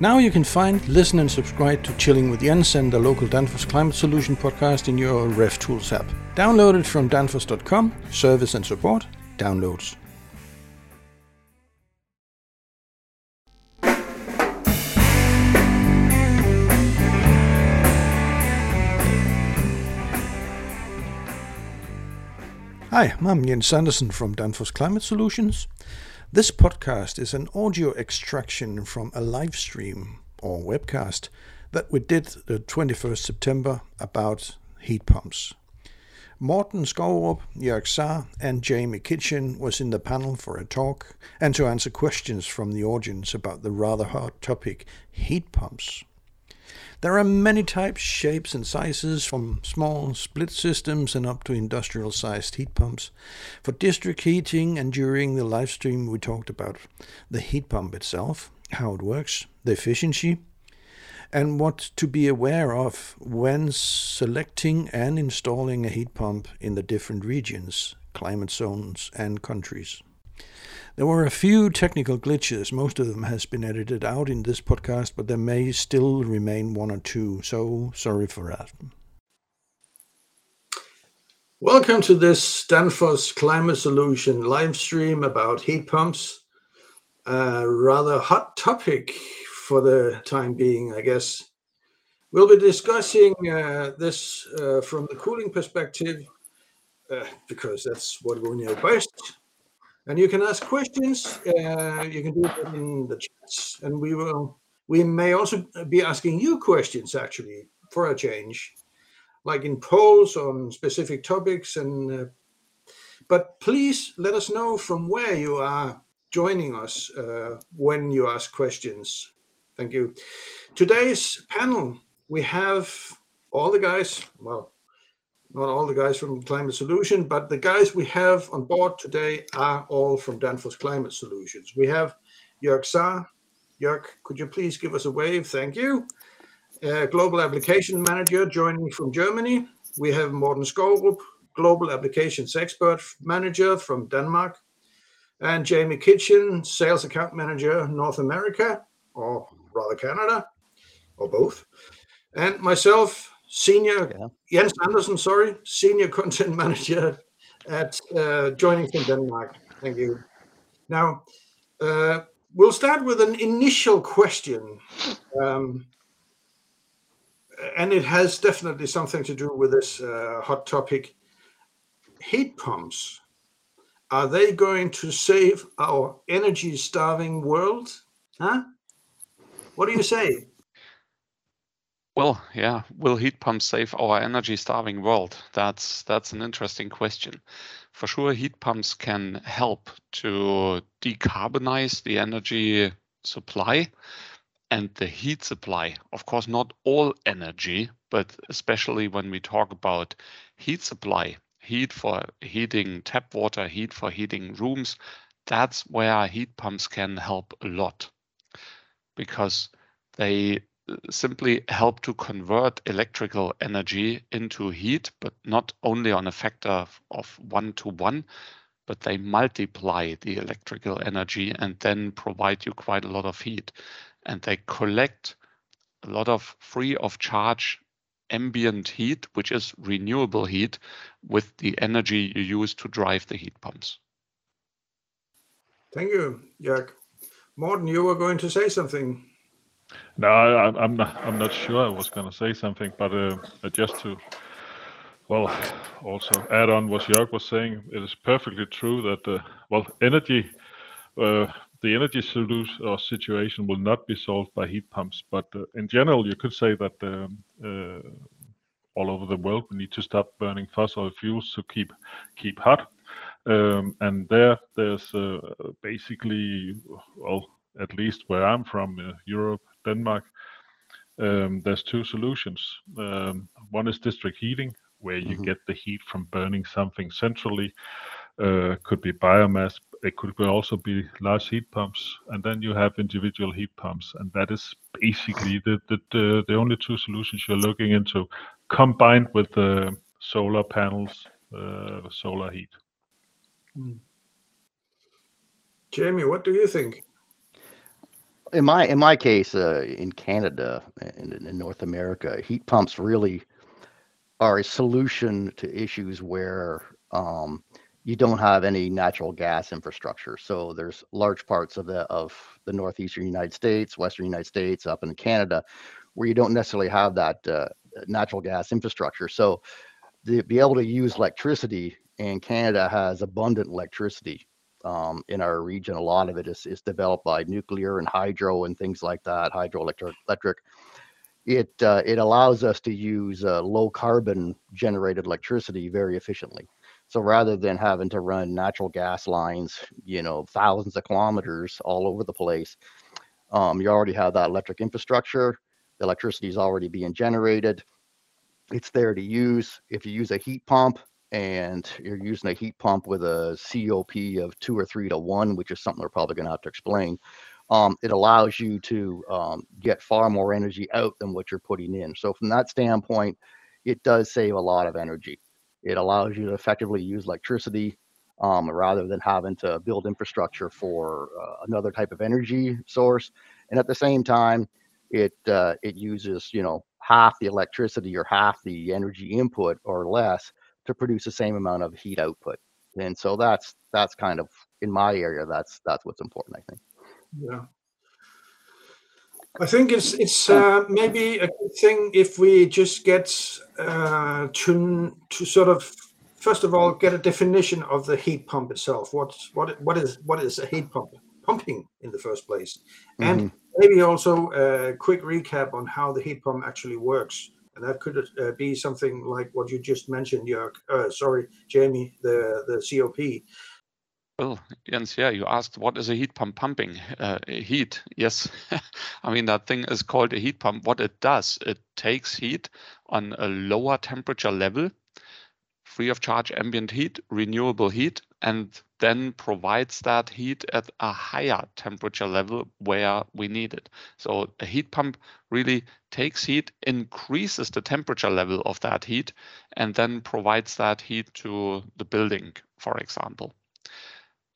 Now you can find, listen, and subscribe to Chilling with Jens and the local Danfoss Climate Solution podcast in your Ref Tools app. Download it from danfoss.com, service and support, downloads. Hi, I'm Jens Andersen from Danfoss Climate Solutions. This podcast is an audio extraction from a live stream or webcast that we did the 21st September about heat pumps. Morten Skourup, Jörg Saar, and Jamie Kitchen was in the panel for a talk and to answer questions from the audience about the rather hot topic heat pumps. There are many types, shapes, and sizes, from small split systems and up to industrial sized heat pumps. For district heating, and during the live stream, we talked about the heat pump itself, how it works, the efficiency, and what to be aware of when selecting and installing a heat pump in the different regions, climate zones, and countries. There were a few technical glitches. Most of them has been edited out in this podcast, but there may still remain one or two. So sorry for that. Welcome to this Danfoss Climate Solution live stream about heat pumps. A rather hot topic for the time being, I guess. We'll be discussing uh, this uh, from the cooling perspective uh, because that's what we know best. And you can ask questions. Uh, you can do it in the chats, and we will. We may also be asking you questions actually for a change, like in polls on specific topics. And uh, but please let us know from where you are joining us uh, when you ask questions. Thank you. Today's panel, we have all the guys. Well, not all the guys from Climate Solution, but the guys we have on board today are all from Danfoss Climate Solutions. We have Jörg Saar. Jörg, could you please give us a wave? Thank you. Uh, Global Application Manager joining from Germany. We have Morten Skourup, Global Applications Expert Manager from Denmark. And Jamie Kitchen, Sales Account Manager, North America, or rather Canada, or both. And myself, senior yeah. Jens Andersen, sorry, senior content manager at uh, joining from Denmark. Thank you. Now, uh, we'll start with an initial question, um, and it has definitely something to do with this uh, hot topic. Heat pumps are they going to save our energy-starving world? Huh? What do you say? Well, yeah, will heat pumps save our energy starving world? That's that's an interesting question. For sure, heat pumps can help to decarbonize the energy supply and the heat supply. Of course, not all energy, but especially when we talk about heat supply, heat for heating tap water, heat for heating rooms, that's where heat pumps can help a lot because they simply help to convert electrical energy into heat, but not only on a factor of one to one, but they multiply the electrical energy and then provide you quite a lot of heat. And they collect a lot of free of charge ambient heat, which is renewable heat, with the energy you use to drive the heat pumps. Thank you, Jack. Morten, you were going to say something. No, I, am not. I'm not sure. I was going to say something, but uh, just to, well, also add on what Jörg was saying. It is perfectly true that uh, well, energy, uh, the energy solution or situation will not be solved by heat pumps. But uh, in general, you could say that um, uh, all over the world we need to stop burning fossil fuels to keep keep hot. Um, and there, there's uh, basically well at least where I'm from, uh, Europe, Denmark, um, there's two solutions. Um, one is district heating, where you mm-hmm. get the heat from burning something centrally. Uh, could be biomass. It could also be large heat pumps, and then you have individual heat pumps, and that is basically the the the, the only two solutions you're looking into, combined with the solar panels, uh, solar heat. Mm. Jamie, what do you think? In my in my case, uh, in Canada and in, in North America, heat pumps really are a solution to issues where um, you don't have any natural gas infrastructure. So there's large parts of the of the northeastern United States, western United States, up in Canada, where you don't necessarily have that uh, natural gas infrastructure. So to be able to use electricity, and Canada has abundant electricity um, in our region. A lot of it is, is developed by nuclear and hydro and things like that, hydroelectric. Electric. It uh, it allows us to use uh, low carbon generated electricity very efficiently. So rather than having to run natural gas lines, you know, thousands of kilometers all over the place, um, you already have that electric infrastructure. The electricity is already being generated. It's there to use. If you use a heat pump, and you're using a heat pump with a COP of two or three to one, which is something we're probably going to have to explain, um, it allows you to um, get far more energy out than what you're putting in. So from that standpoint, it does save a lot of energy. It allows you to effectively use electricity um, rather than having to build infrastructure for uh, another type of energy source. And at the same time, it uh, it uses you know half the electricity or half the energy input or less to produce the same amount of heat output. And so that's that's kind of in my area. That's that's what's important, I think. Yeah. I think it's it's uh, maybe a good thing if we just get uh, to to sort of first of all get a definition of the heat pump itself. What what what is what is a heat pump pumping in the first place, and mm-hmm. maybe also a quick recap on how the heat pump actually works and that could uh, be something like what you just mentioned, Jörg. Uh, sorry, Jamie, the the COP. Well, Jens, yeah, you asked what is a heat pump pumping? Uh, heat, yes. I mean, that thing is called a heat pump. What it does, it takes heat on a lower temperature level, free of charge ambient heat, renewable heat, and then provides that heat at a higher temperature level where we need it. So a heat pump really takes heat, increases the temperature level of that heat, and then provides that heat to the building, for example.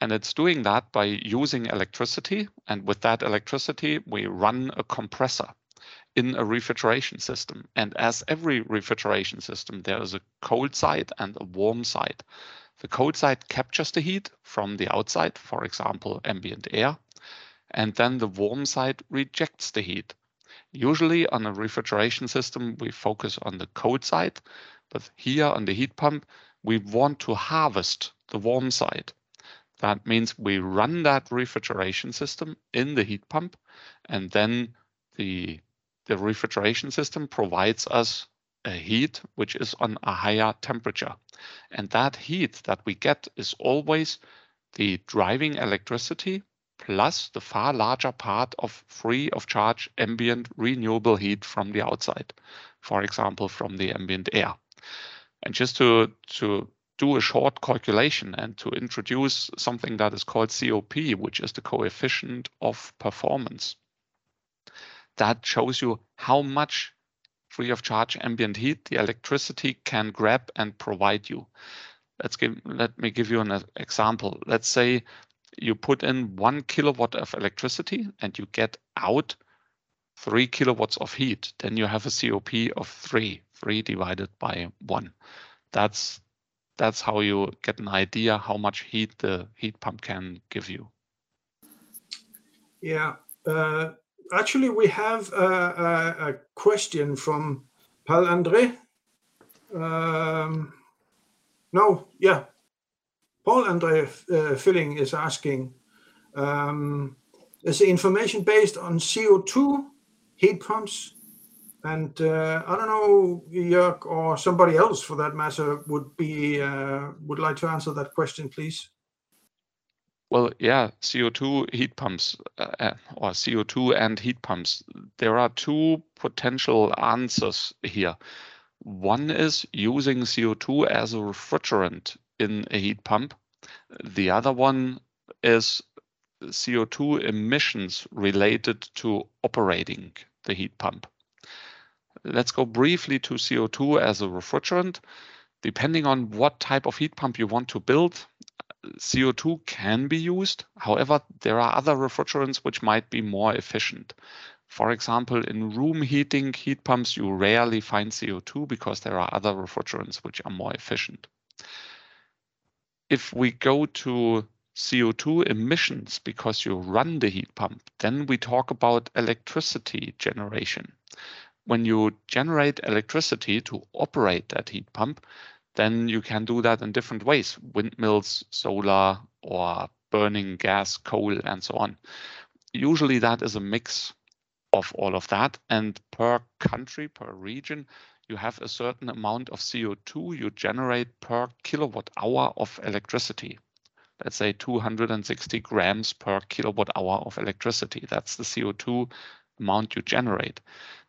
And it's doing that by using electricity. And with that electricity, we run a compressor in a refrigeration system. And as every refrigeration system, there is a cold side and a warm side. The cold side captures the heat from the outside, for example, ambient air, and then the warm side rejects the heat. Usually on a refrigeration system, we focus on the cold side, but here on the heat pump, we want to harvest the warm side. That means we run that refrigeration system in the heat pump, and then the, the refrigeration system provides us a heat which is on a higher temperature. And that heat that we get is always the driving electricity plus the far larger part of free of charge ambient renewable heat from the outside, for example, from the ambient air. And just to, to do a short calculation and to introduce something that is called COP, which is the coefficient of performance. That shows you how much free of charge ambient heat the electricity can grab and provide you. Let's give, let me give you an example. Let's say you put in one kilowatt of electricity and you get out three kilowatts of heat. Then you have a COP of three, three divided by one. That's that's how you get an idea how much heat the heat pump can give you. Yeah, uh, actually, we have a, a, a question from Paul André. Um, no, yeah, Paul André uh, Filling is asking, um, is the information based on CO2 heat pumps? And uh, I don't know, Jörg or somebody else for that matter would be uh, would like to answer that question, please. Well, yeah, CO2 heat pumps uh, uh or CO2 and heat pumps. There are two potential answers here. One is using CO2 as a refrigerant in a heat pump. The other one is CO2 emissions related to operating the heat pump. Let's go briefly to CO2 as a refrigerant. Depending on what type of heat pump you want to build, CO2 can be used. However, there are other refrigerants which might be more efficient. For example, in room heating heat pumps, you rarely find CO2 because there are other refrigerants which are more efficient. If we go to CO2 emissions because you run the heat pump, then we talk about electricity generation. When you generate electricity to operate that heat pump, then you can do that in different ways windmills, solar, or burning gas, coal, and so on. Usually, that is a mix of all of that. And per country, per region, you have a certain amount of CO2 you generate per kilowatt hour of electricity. Let's say 260 grams per kilowatt hour of electricity. That's the CO2 amount you generate.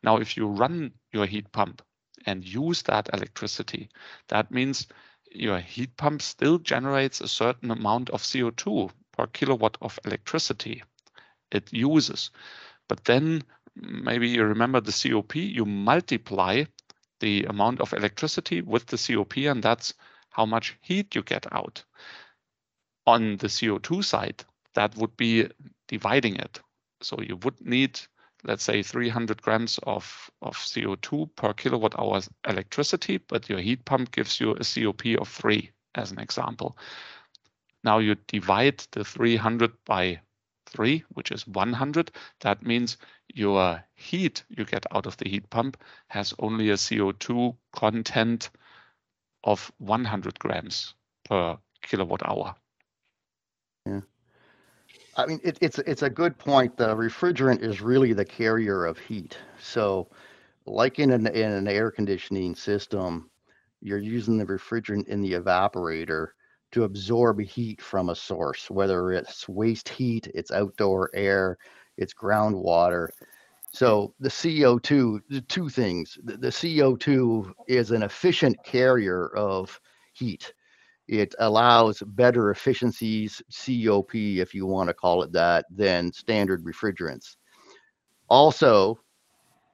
Now, if you run your heat pump and use that electricity, that means your heat pump still generates a certain amount of CO2 per kilowatt of electricity it uses. But then maybe you remember the COP, you multiply the amount of electricity with the COP, and that's how much heat you get out. On the CO2 side, that would be dividing it. So you would need, let's say, 300 grams of, of CO2 per kilowatt hour electricity, but your heat pump gives you a COP of three, as an example. Now you divide the 300 by 3, which is 100, that means your heat you get out of the heat pump has only a CO2 content of 100 grams per kilowatt hour. Yeah. I mean, it, it's it's a good point. The refrigerant is really the carrier of heat. So, like in an in an air conditioning system, you're using the refrigerant in the evaporator to absorb heat from a source, whether it's waste heat, it's outdoor air, it's groundwater. So the CO2, the two things, the, the CO2 is an efficient carrier of heat. It allows better efficiencies, COP, if you want to call it that, than standard refrigerants. Also,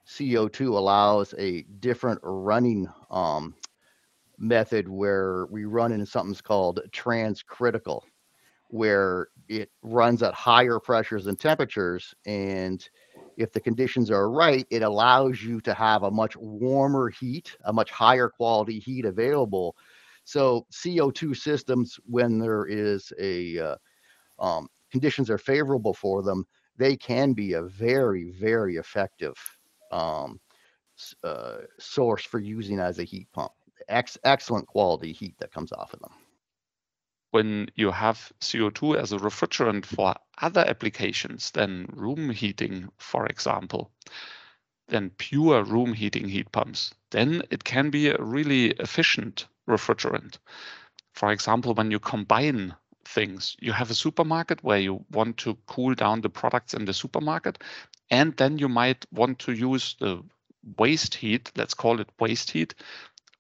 CO2 allows a different running um, method where we run in something's called transcritical, where it runs at higher pressures and temperatures. And if the conditions are right, it allows you to have a much warmer heat, a much higher quality heat available. So CO2 systems, when there is a uh, um, conditions are favorable for them, they can be a very, very effective um, uh, source for using as a heat pump ex- excellent quality heat that comes off of them. When you have CO2 as a refrigerant for other applications than room heating, for example, than pure room heating heat pumps, then it can be a really efficient refrigerant. For example, when you combine things, you have a supermarket where you want to cool down the products in the supermarket, and then you might want to use the waste heat, let's call it waste heat,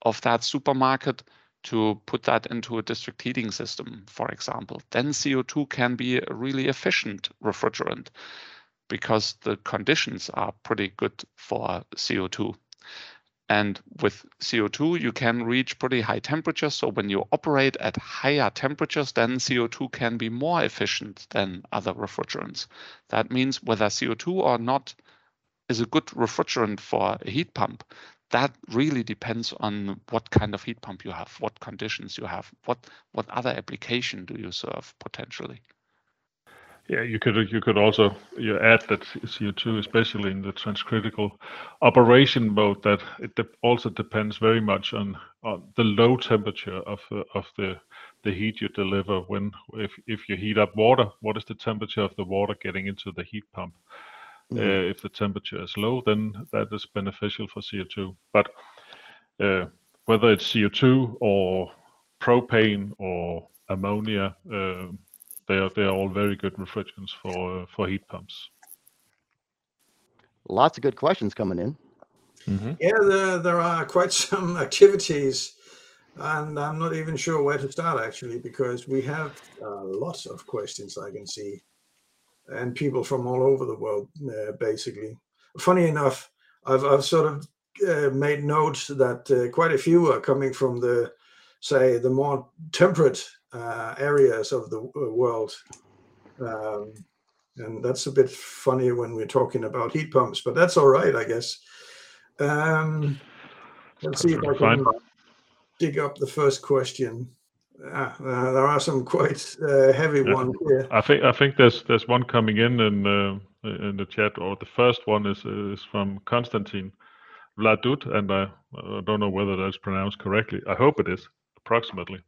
of that supermarket to put that into a district heating system, for example, then CO2 can be a really efficient refrigerant because the conditions are pretty good for CO2. And with CO2, you can reach pretty high temperatures. So when you operate at higher temperatures, then CO2 can be more efficient than other refrigerants. That means whether CO2 or not is a good refrigerant for a heat pump, that really depends on what kind of heat pump you have, what conditions you have, what what other application do you serve potentially. Yeah, you could you could also you add that CO2, especially in the transcritical operation mode, that it de- also depends very much on, on the low temperature of uh, of the the heat you deliver. When if if you heat up water, what is the temperature of the water getting into the heat pump? Mm. Uh, if the temperature is low, then that is beneficial for CO2. But uh, whether it's CO2 or propane or ammonia, uh, they are they are all very good refrigerants for for heat pumps. Lots of good questions coming in. Mm-hmm. Yeah, there, there are quite some activities, and I'm not even sure where to start actually because we have uh, lots of questions I can see and people from all over the world, uh, basically. Funny enough, I've, I've sort of uh, made notes that uh, quite a few are coming from the, say, the more temperate uh, areas of the world. Um, and that's a bit funny when we're talking about heat pumps, but that's all right, I guess. Um, let's see if I can dig up the first question. Ah, uh, there are some quite uh, heavy yeah. ones here. I think I think there's there's one coming in in uh, in the chat, or the first one is is from Konstantin Vladut, and I, I don't know whether that's pronounced correctly. I hope it is approximately.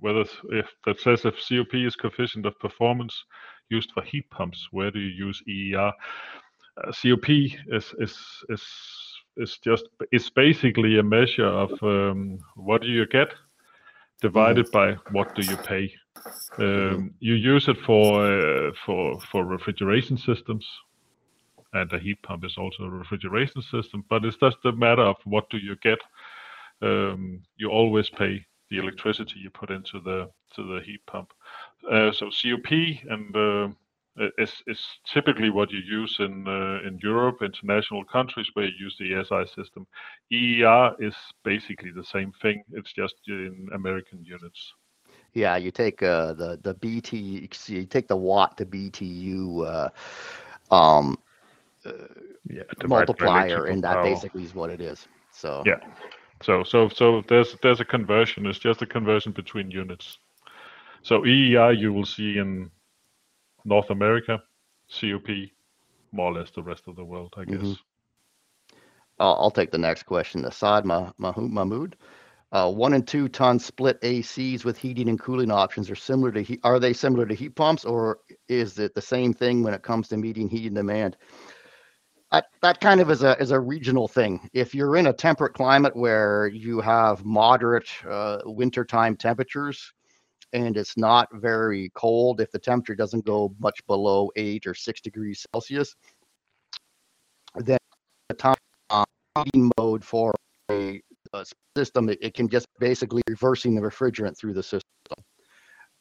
Whether if that says if COP is coefficient of performance used for heat pumps, where do you use EER? Uh, COP is is is is just it's basically a measure of um, what do you get divided mm-hmm. by what do you pay. Um, mm-hmm. You use it for uh, for for refrigeration systems, and a heat pump is also a refrigeration system. But it's just a matter of what do you get. Um, you always pay the electricity you put into the to the heat pump. Uh, so COP and uh, is is typically what you use in uh, in Europe, international countries where you use the ESI system. EER is basically the same thing. It's just in American units. Yeah, you take uh, the the BT, you take the watt to BTU uh, um, uh, yeah, multiplier, and that power. basically is what it is. So yeah, so so so there's there's a conversion. It's just a conversion between units. So EER you will see in North America, COP, more or less the rest of the world, I guess. Mm-hmm. I'll, I'll, take the next question. Assad Mahmoud. Uh, one and two ton split ACs with heating and cooling options are similar to. Are they similar to heat pumps, or is it the same thing when it comes to meeting heat and demand? That, that kind of is a is a regional thing. If you're in a temperate climate where you have moderate uh, wintertime temperatures, and it's not very cold, if the temperature doesn't go much below eight or six degrees Celsius, then the time uh, mode for a, a system, it, it, can just basically reversing the refrigerant through the system.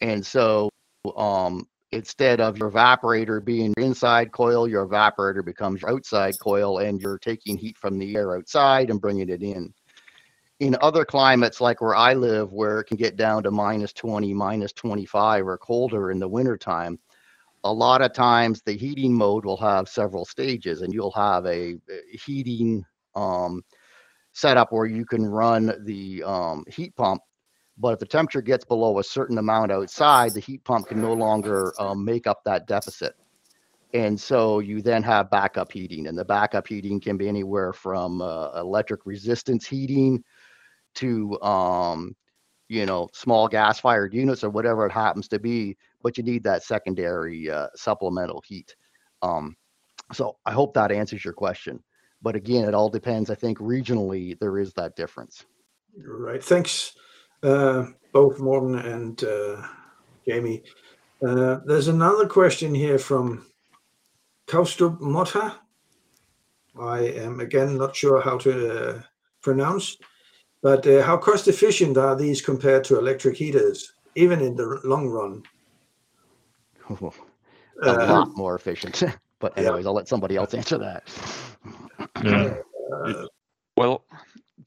And so um, instead of your evaporator being inside coil, your evaporator becomes your outside coil, and you're taking heat from the air outside and bringing it in in other climates like where I live, where it can get down to minus 20, minus 25 or colder in the wintertime, a lot of times the heating mode will have several stages and you'll have a, heating um, setup where you can run the um, heat pump. But if the temperature gets below a certain amount outside, the heat pump can no longer um, make up that deficit. And so you then have backup heating, and the backup heating can be anywhere from uh, electric resistance heating to um, you know small gas fired units or whatever it happens to be but you need that secondary uh, supplemental heat. Um, so i hope that answers your question. But again it all depends. I think regionally there is that difference. Right. Thanks both morten and uh, jamie uh, there's another question here from kaustub mota i am again not sure how to uh, pronounce but uh, how cost efficient are these compared to electric heaters, even in the long run? a uh, lot more efficient. but anyways, yeah. I'll let somebody else answer that. Yeah. Uh, well,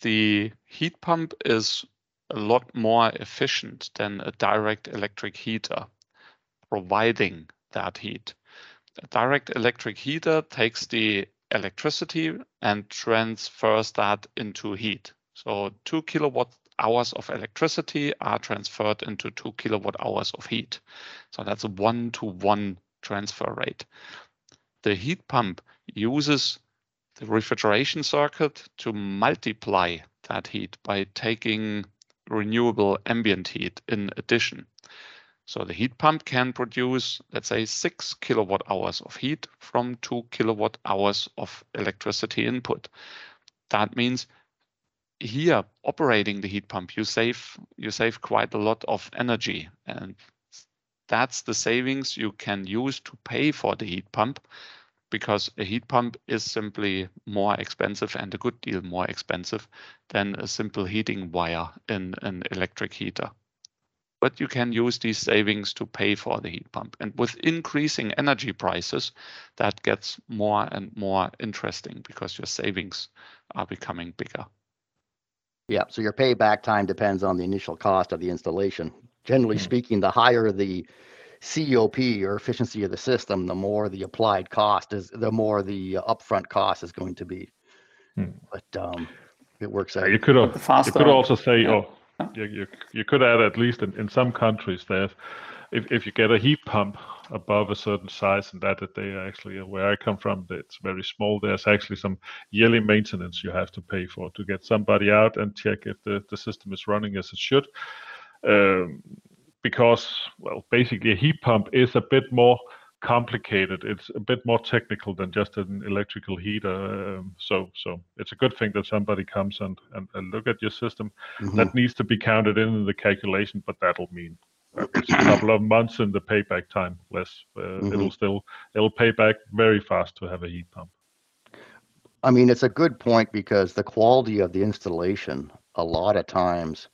the heat pump is a lot more efficient than a direct electric heater, providing that heat. A direct electric heater takes the electricity and transfers that into heat. So two kilowatt hours of electricity are transferred into two kilowatt hours of heat. So that's a one to one transfer rate. The heat pump uses the refrigeration circuit to multiply that heat by taking renewable ambient heat in addition. So the heat pump can produce, let's say, six kilowatt hours of heat from two kilowatt hours of electricity input. That means here operating the heat pump you save you save quite a lot of energy and that's the savings you can use to pay for the heat pump because a heat pump is simply more expensive and a good deal more expensive than a simple heating wire in an electric heater. But you can use these savings to pay for the heat pump. And with increasing energy prices, that gets more and more interesting because your savings are becoming bigger. Yeah, so your payback time depends on the initial cost of the installation. Generally Hmm. speaking, the higher the COP or efficiency of the system, the more the applied cost is, the more the upfront cost is going to be. Hmm. But um, it works out. you could have, the you could also say, yeah. oh, you, you, you could add at least in, in some countries that if, if you get a heat pump above a certain size and that, that they are actually where I come from, it's very small. There's actually some yearly maintenance you have to pay for to get somebody out and check if the, the system is running as it should. Um, because well, basically a heat pump is a bit more complicated. It's a bit more technical than just an electrical heater. Um, so so it's a good thing that somebody comes and, and, and look at your system. Mhm. That needs to be counted in, the calculation, but that'll mean it's a couple of months in the payback time less. Uh, Mhm. It'll still it'll pay back very fast to have a heat pump. I mean, it's a good point because the quality of the installation a lot of times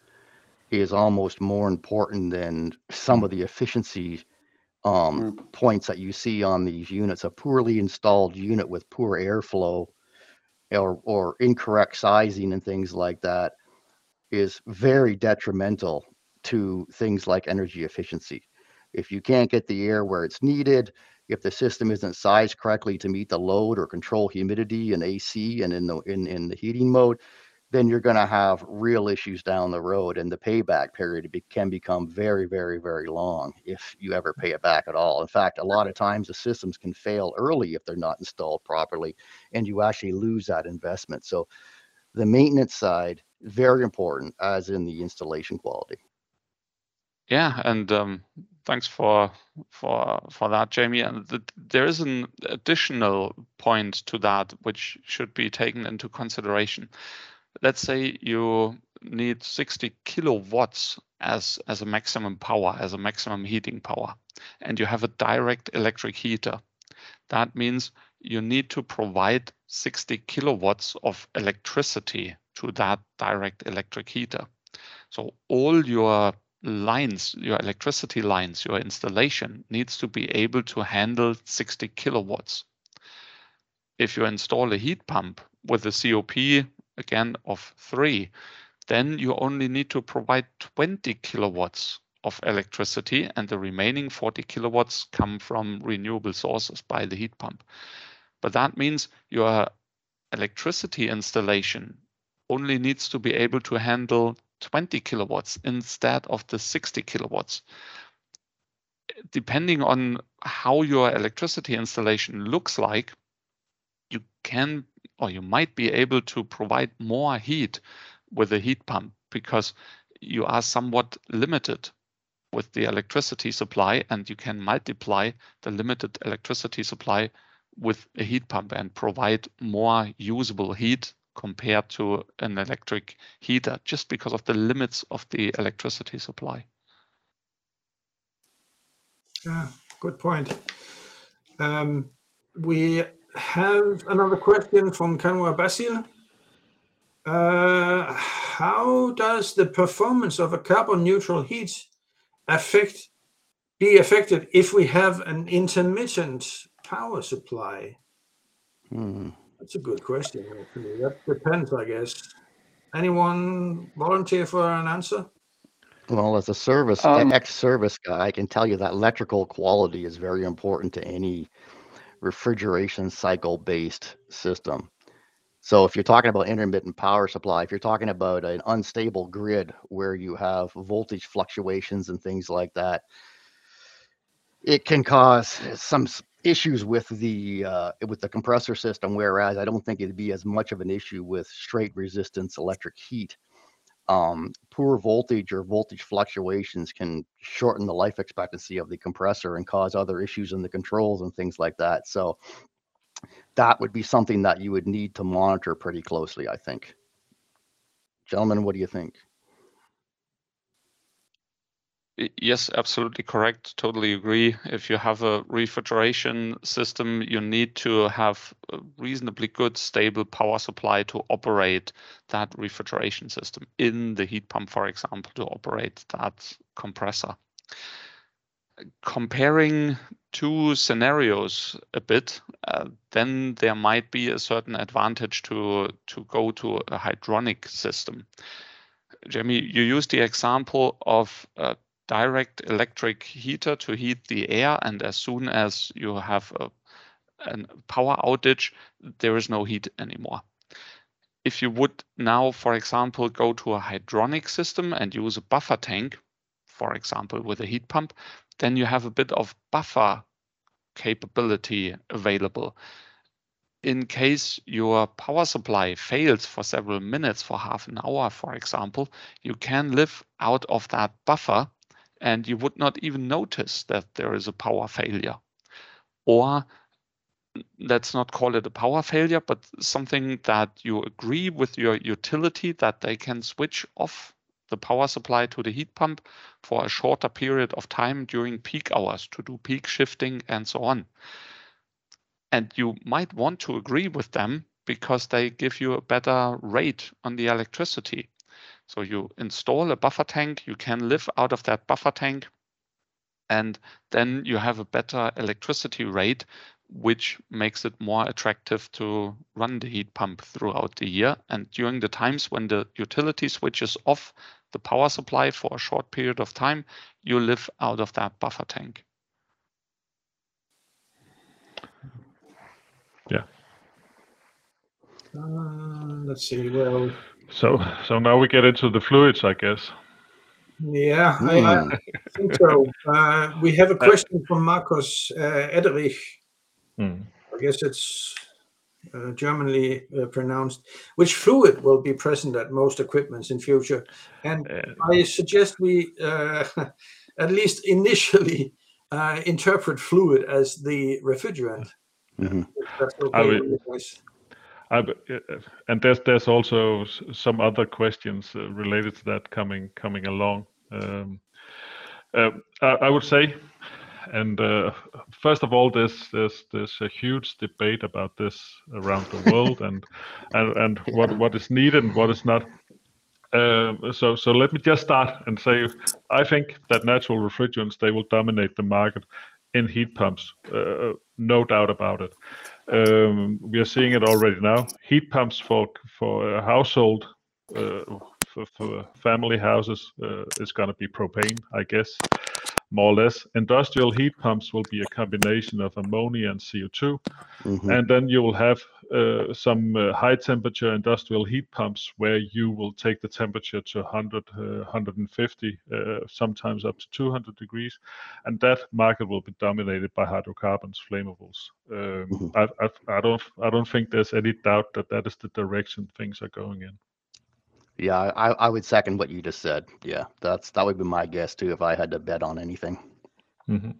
is almost more important than some of the efficiency um, points that you see on these units. A poorly installed unit with poor airflow or, or incorrect sizing and things like that is very detrimental to things like energy efficiency. If you can't get the air where it's needed, if the system isn't sized correctly to meet the load or control humidity and AC and in the in, in the heating mode, then you're going to have real issues down the road and the payback period can become very very very long if you ever pay it back at all in fact a lot of times the systems can fail early if they're not installed properly and you actually lose that investment so the maintenance side very important as in the installation quality Yeah, and um, thanks for for for that, Jamie. And the, there is an additional point to that which should be taken into consideration. Let's say you need 60 kilowatts as as a maximum power, as a maximum heating power, and you have a direct electric heater. That means you need to provide 60 kilowatts of electricity to that direct electric heater. So all your lines, your electricity lines, your installation needs to be able to handle 60 kilowatts. If you install a heat pump with a COP again of three, then you only need to provide 20 kilowatts of electricity and the remaining 40 kilowatts come from renewable sources by the heat pump. But that means your electricity installation only needs to be able to handle 20 kilowatts instead of the 60 kilowatts. Depending on how your electricity installation looks like, you can or you might be able to provide more heat with a heat pump because you are somewhat limited with the electricity supply and you can multiply the limited electricity supply with a heat pump and provide more usable heat compared to an electric heater just because of the limits of the electricity supply. Yeah, good point. Um, we have another question from Kanwa Basil. Uh, how does the performance of a carbon neutral heat affect be affected if we have an intermittent power supply? Hmm. That's a good question. Actually, that depends, I guess. Anyone volunteer for an answer? Well, as a service, Um, ex-service guy, I can tell you that electrical quality is very important to any refrigeration cycle-based system. So if you're talking about intermittent power supply, if you're talking about an unstable grid where you have voltage fluctuations and things like that, it can cause some issues with the uh, with the compressor system. Whereas I don't think it'd be as much of an issue with straight resistance electric heat um, poor voltage or voltage fluctuations can shorten the life expectancy of the compressor and cause other issues in the controls and things like that. So that would be something that you would need to monitor pretty closely, I think. Gentlemen, what do you think? Yes, absolutely correct. Totally agree. If you have a refrigeration system, you need to have a reasonably good, stable power supply to operate that refrigeration system in the heat pump, for example, to operate that compressor. Comparing two scenarios a bit, uh, then there might be a certain advantage to, to go to a hydronic system. Jamie, you used the example of uh, direct electric heater to heat the air, and as soon as you have a, a power outage, there is no heat anymore. If you would now, for example, go to a hydronic system and use a buffer tank, for example, with a heat pump, then you have a bit of buffer capability available. In case your power supply fails for several minutes, for half an hour, for example, you can live out of that buffer and you would not even notice that there is a power failure. Or let's not call it a power failure, but something that you agree with your utility that they can switch off the power supply to the heat pump for a shorter period of time during peak hours to do peak shifting and so on. And you might want to agree with them because they give you a better rate on the electricity. So you install a buffer tank, you can live out of that buffer tank, and then you have a better electricity rate which makes it more attractive to run the heat pump throughout the year. And during the times when the utility switches off the power supply for a short period of time, you live out of that buffer tank. Yeah. Uh, let's see. Well, So so now we get into the fluids, I guess. yeah, I, I Hmm. think so. Uh, we have a question from Marcus uh, Ederich. Hmm. I guess it's uh, Germanly uh, pronounced. Which fluid will be present at most equipments in future? And Uh, I suggest we, uh, at least initially, uh, interpret fluid as the refrigerant. Mhm. If That's I okay would- with you guys. I, b- uh, and there's there's also some other questions uh, related to that coming coming along. Um, uh, I, I would say, and uh, first of all, there's there's there's a huge debate about this around the world, and and and what what is needed and what is not. Um, so so let me just start and say, I think that natural refrigerants they will dominate the market in heat pumps, uh, no doubt about it. Um, we are seeing it already now. Heat pumps for for household, uh, for, for family houses, uh, is going to be propane, I guess, more or less. Industrial heat pumps will be a combination of ammonia and CO2, Mhm. and then you will have uh, some uh, high temperature industrial heat pumps where you will take the temperature to 100, uh, 150, uh, sometimes up to 200 degrees, and that market will be dominated by hydrocarbons, flammables. Um, Mhm. I, I, I don't, I don't think there's any doubt that that is the direction things are going in. Yeah, I, I would second what you just said. Yeah, that's that would be my guess too if I had to bet on anything. Mhm.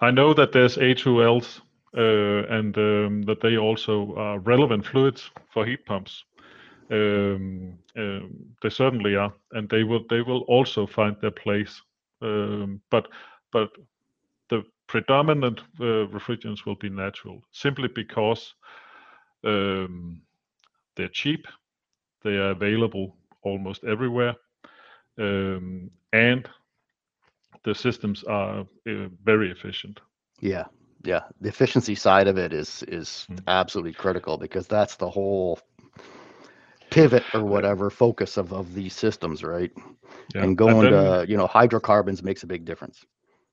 I know that there's A2Ls uh, and um, that they also are relevant fluids for heat pumps. Um, um, they certainly are, and they will they will also find their place. Um, but but the predominant uh, refrigerants will be natural, simply because um, they're cheap, they are available almost everywhere, um, and the systems are uh, very efficient. Yeah, yeah. The efficiency side of it is is Mm. absolutely critical because that's the whole pivot or whatever focus of, of these systems, right? Yeah. And going then, to you know hydrocarbons makes a big difference.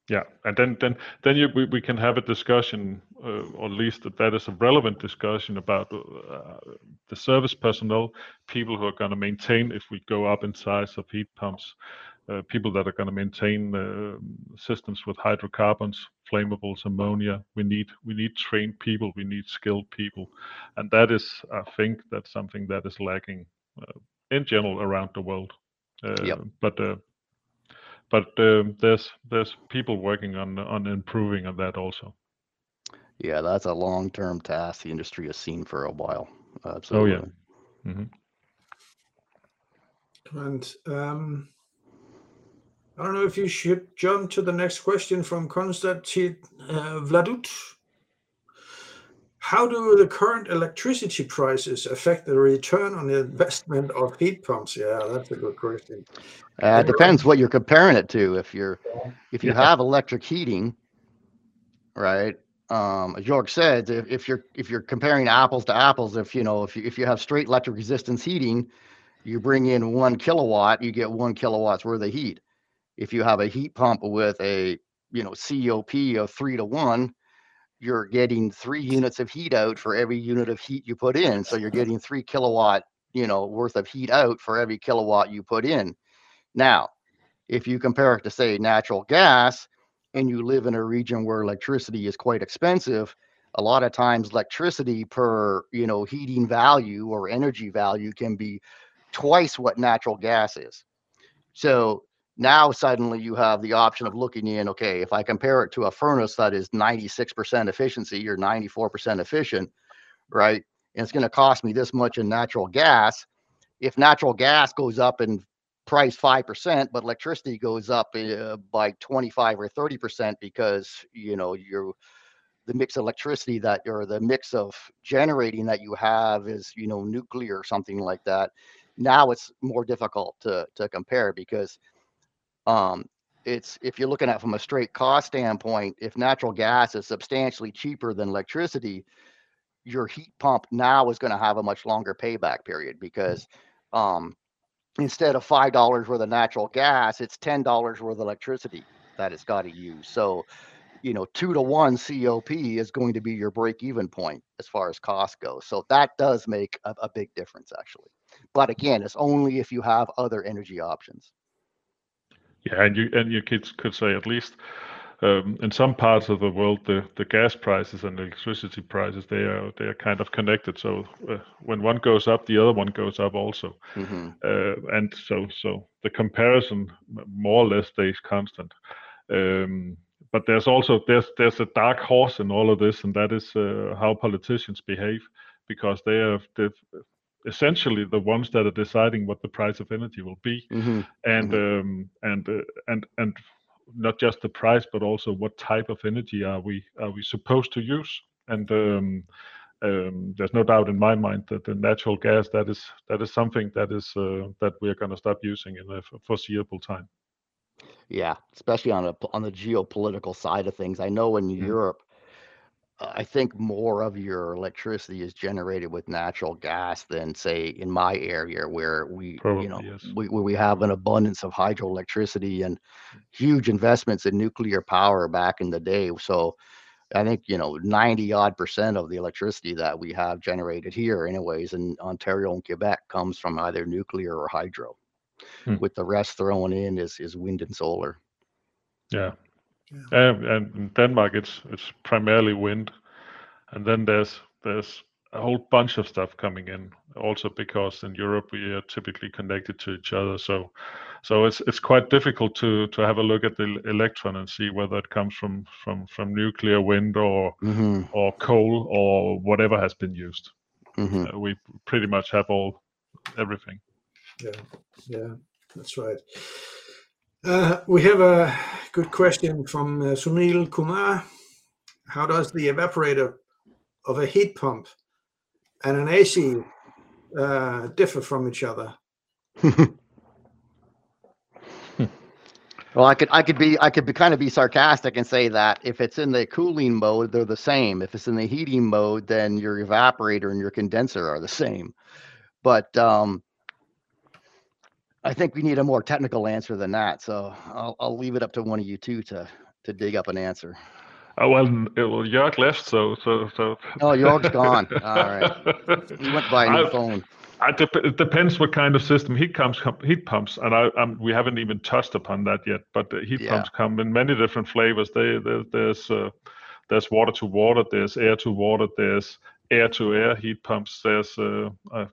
Yeah, and then then then you, we, we can have a discussion, uh, or at least that that is a relevant discussion about uh, the service personnel, people who are going to maintain if we go up in size of heat pumps, uh, people that are going to maintain uh, systems with hydrocarbons, flammables, ammonia. We need we need trained people, we need skilled people, and that is I think that's something that is lacking uh, in general around the world. Uh, Yep. But uh, but um, there's there's people working on on improving on that also. Yeah, that's a long term task the industry has seen for a while. Oh Absolutely. yeah. hmm And um, I don't know if you should jump to the next question from Konstantin uh, Vladut. How do the current electricity prices affect the return on the investment of heat pumps? Yeah, that's a good question. Uh, it depends what you're comparing it to. If you're if you Yeah. have electric heating, right? Um, as Jörg said, if, if you're if you're comparing apples to apples, if you know if you if you have straight electric resistance heating, You bring in one kilowatt, you get one kilowatts worth of heat. If you have a heat pump with a you know COP of three to one, you're getting three units of heat out for every unit of heat you put in. So you're getting three kilowatt, you know, worth of heat out for every kilowatt you put in. Now, if you compare it to say natural gas and you live in a region where electricity is quite expensive, a lot of times electricity per, you know, heating value or energy value can be twice what natural gas is. So now suddenly you have the option of looking in, okay, if I compare it to a furnace that is 96% efficiency or 94% efficient, right? And it's going to cost me this much in natural gas. If natural gas goes up in price 5%, but electricity goes up uh, by 25 or 30% because, you know, you're the mix of electricity that or the mix of generating that you have is, you know, nuclear or something like that. Now it's more difficult to to compare because um, it's if you're looking at from a straight cost standpoint, if natural gas is substantially cheaper than electricity, your heat pump now is going to have a much longer payback period because um, instead of five dollars worth of natural gas, it's ten dollars worth of electricity that it's got to use. So, you know, two to one COP is going to be your break-even point as far as cost goes. So that does make a, a big difference actually. But again, it's only if you have other energy options. Yeah, and you and you kids could say at least um, in some parts of the world, the, the gas prices and electricity prices they are they are kind of connected. So uh, when one goes up, the other one goes up also, mm-hmm. uh, and so so the comparison more or less stays constant. Um, but there's also there's there's a dark horse in all of this, and that is uh, how politicians behave, because they are essentially the ones that are deciding what the price of energy will be mm-hmm. and mm-hmm. Um, and uh, and and not just the price but also what type of energy are we are we supposed to use and um, um, there's no doubt in my mind that the natural gas that is that is something that is uh, that we're going to stop using in a foreseeable time yeah especially on a on the geopolitical side of things i know in mm-hmm. europe I think more of your electricity is generated with natural gas than say in my area where we Probably, you know yes. we where we have an abundance of hydroelectricity and huge investments in nuclear power back in the day. So I think you know 90 odd percent of the electricity that we have generated here anyways in Ontario and Quebec comes from either nuclear or hydro. Hmm. With the rest thrown in is is wind and solar. Yeah, yeah. And, and in Denmark, it's it's primarily wind, and then there's there's a whole bunch of stuff coming in. Also because in Europe we are typically connected to each other, so so it's it's quite difficult to to have a look at the electron and see whether it comes from from from nuclear, wind, or mm-hmm. or coal or whatever has been used. Mm-hmm. Uh, we pretty much have all everything. Yeah, yeah, that's right. Uh, we have a good question from uh, Sunil Kumar. How does the evaporator of a heat pump and an AC uh, differ from each other? well, I could I could be I could be kind of be sarcastic and say that if it's in the cooling mode, they're the same. If it's in the heating mode, then your evaporator and your condenser are the same. But um, I think we need a more technical answer than that. So I'll, I'll leave it up to one of you two to to dig up an answer. Oh well, well Jörg left, so so so. Oh, Jörg's gone. All right, he went by a new I, phone. I it depends what kind of system heat pumps heat pumps, and I um, we haven't even touched upon that yet. But the heat yeah. pumps come in many different flavors. They, they there's uh, there's water to water, there's air to water, there's air to air heat pumps. There's uh, uh,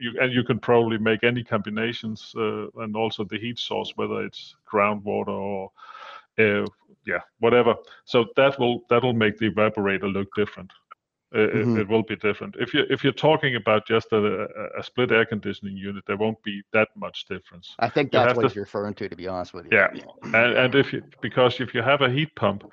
you and you can probably make any combinations uh, and also the heat source whether it's groundwater or uh, yeah whatever. So that will that will make the evaporator look different. Uh, mm-hmm. it, it, will be different. If you if you're talking about just a, a, split air conditioning unit there won't be that much difference. I think that's you what to, you're referring to to be honest with you. Yeah and, and if you because if you have a heat pump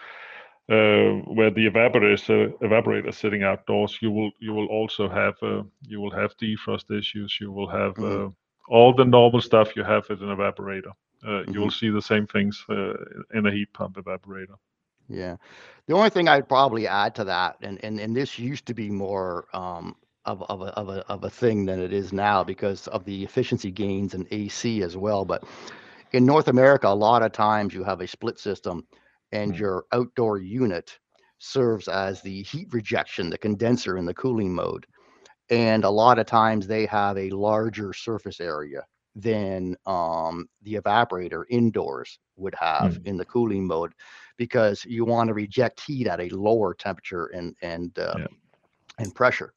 uh, where the evaporator is, evaporator sitting outdoors, you will you will also have uh, you will have defrost issues. You will have mm-hmm. Uh, all the normal stuff you have with an evaporator. Mm-hmm. You will mm-hmm. see the same things uh, in a heat pump evaporator. Yeah, the only thing I'd probably add to that, and and and this used to be more um, of, of, a, of, a, of a thing than it is now because of the efficiency gains in AC as well. But in North America, a lot of times you have a split system and Mm. your outdoor unit serves as the heat rejection, the condenser in the cooling mode. And a lot of times they have a larger surface area than um, the evaporator indoors would have in the cooling mode because you want to reject heat at a lower temperature and and uh, Yeah. and pressure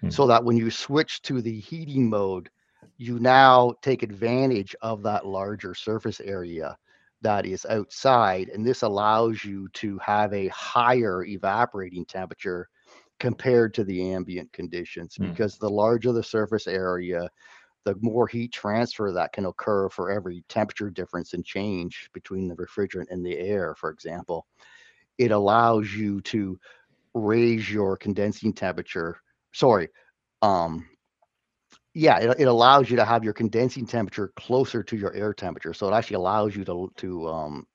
Hmm. so that when you switch to the heating mode you now take advantage of that larger surface area that is outside and this allows you to have a higher evaporating temperature compared to the ambient conditions Hmm. because the larger the surface area the more heat transfer that can occur for every temperature difference and change between the refrigerant and the air, for example, it allows you to raise your condensing temperature. Sorry. Um, yeah, it, it allows you to have your condensing temperature closer to your air temperature. So it actually allows you to, to um,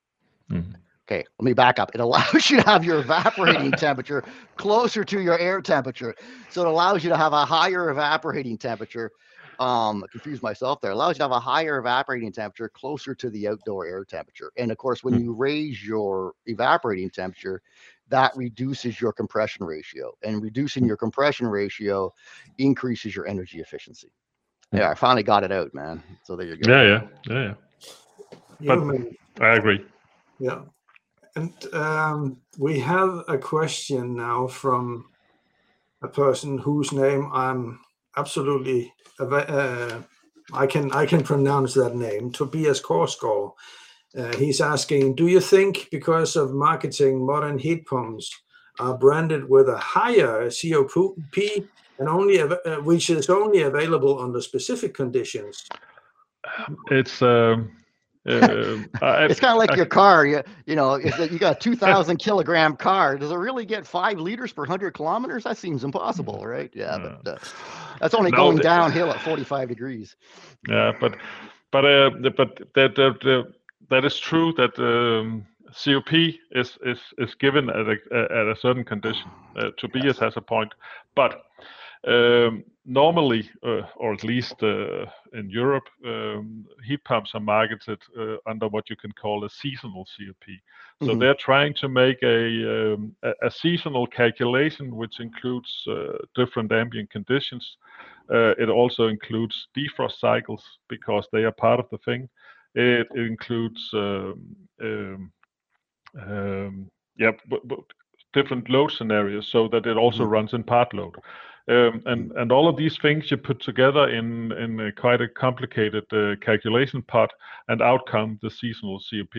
Mhm. okay, let me back up. It allows you to have your evaporating temperature closer to your air temperature. So it allows you to have a higher evaporating temperature um I confused myself there allows you to have a higher evaporating temperature closer to the outdoor air temperature and of course when Hmm. you raise your evaporating temperature that reduces your compression ratio and reducing your compression ratio increases your energy efficiency yeah i finally got it out man so there you go Yeah, yeah, yeah, yeah. But- may- I agree. Yeah. And um, we have a question now from a person whose name I'm absolutely uh, I can I can pronounce that name, Tobias Korsgaard. Uh, he's asking, do you think because of marketing modern heat pumps are branded with a higher COP and only av- uh, which is only available under specific conditions? It's um, uh, I, it's kind of like I- your car you, you know if you got a 2000 kilogram car does it really get five liters per 100 kilometers that seems impossible right yeah Yeah. but uh, that's only No, going the- downhill at 45 degrees Yeah, but but uh, the- but that that that- that is true that um, COP is is is given at a at a certain condition. Uh, Tobias has a point, but um, normally, uh, or at least uh, in Europe, um, heat pumps are marketed uh, under what you can call a seasonal COP. So Mhm. they're trying to make a um, a, a seasonal calculation, which includes uh, different ambient conditions. Uh, it also includes defrost cycles because they are part of the thing. It includes um, um, um, yeah, but, but different load scenarios so that it also Mhm. runs in part load. Um, and and all of these things you put together in in a quite a complicated uh, calculation part and out come the seasonal COP,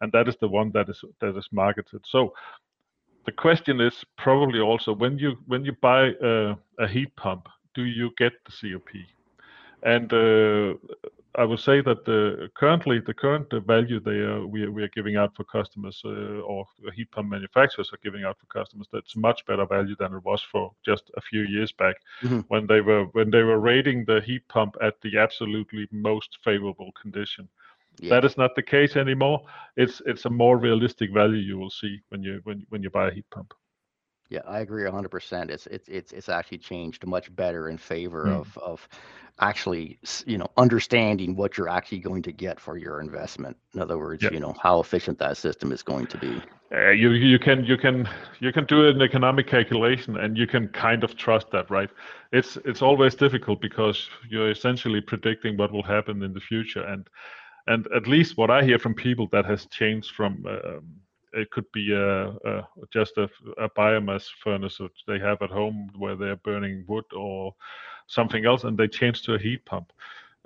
and that is the one that is that is marketed. So the question is probably also when you when you buy a, a heat pump, do you get the COP? And uh, I would say that currently the current uh, value we, are, giving out for customers uh, or heat pump manufacturers are giving out for customers that's much better value than it was for just a few years back Mhm. when they were when they were rating the heat pump at the absolutely most favorable condition. That is not the case anymore. It's it's a more realistic value you will see when you when when you buy a heat pump. Yeah, I agree hundred percent. It's it's it's it's actually changed much better in favor Mm. of of actually s- you know understanding what you're actually going to get for your investment. In other words, Yep. you know how efficient that system is going to be. Uh, you you can you can you can do an economic calculation and you can kind of trust that, right? It's it's always difficult because you're essentially predicting what will happen in the future, and and at least what I hear from people that has changed from um, it could be a, a just a, a biomass furnace that they have at home where they're burning wood or something else, and they change to a heat pump.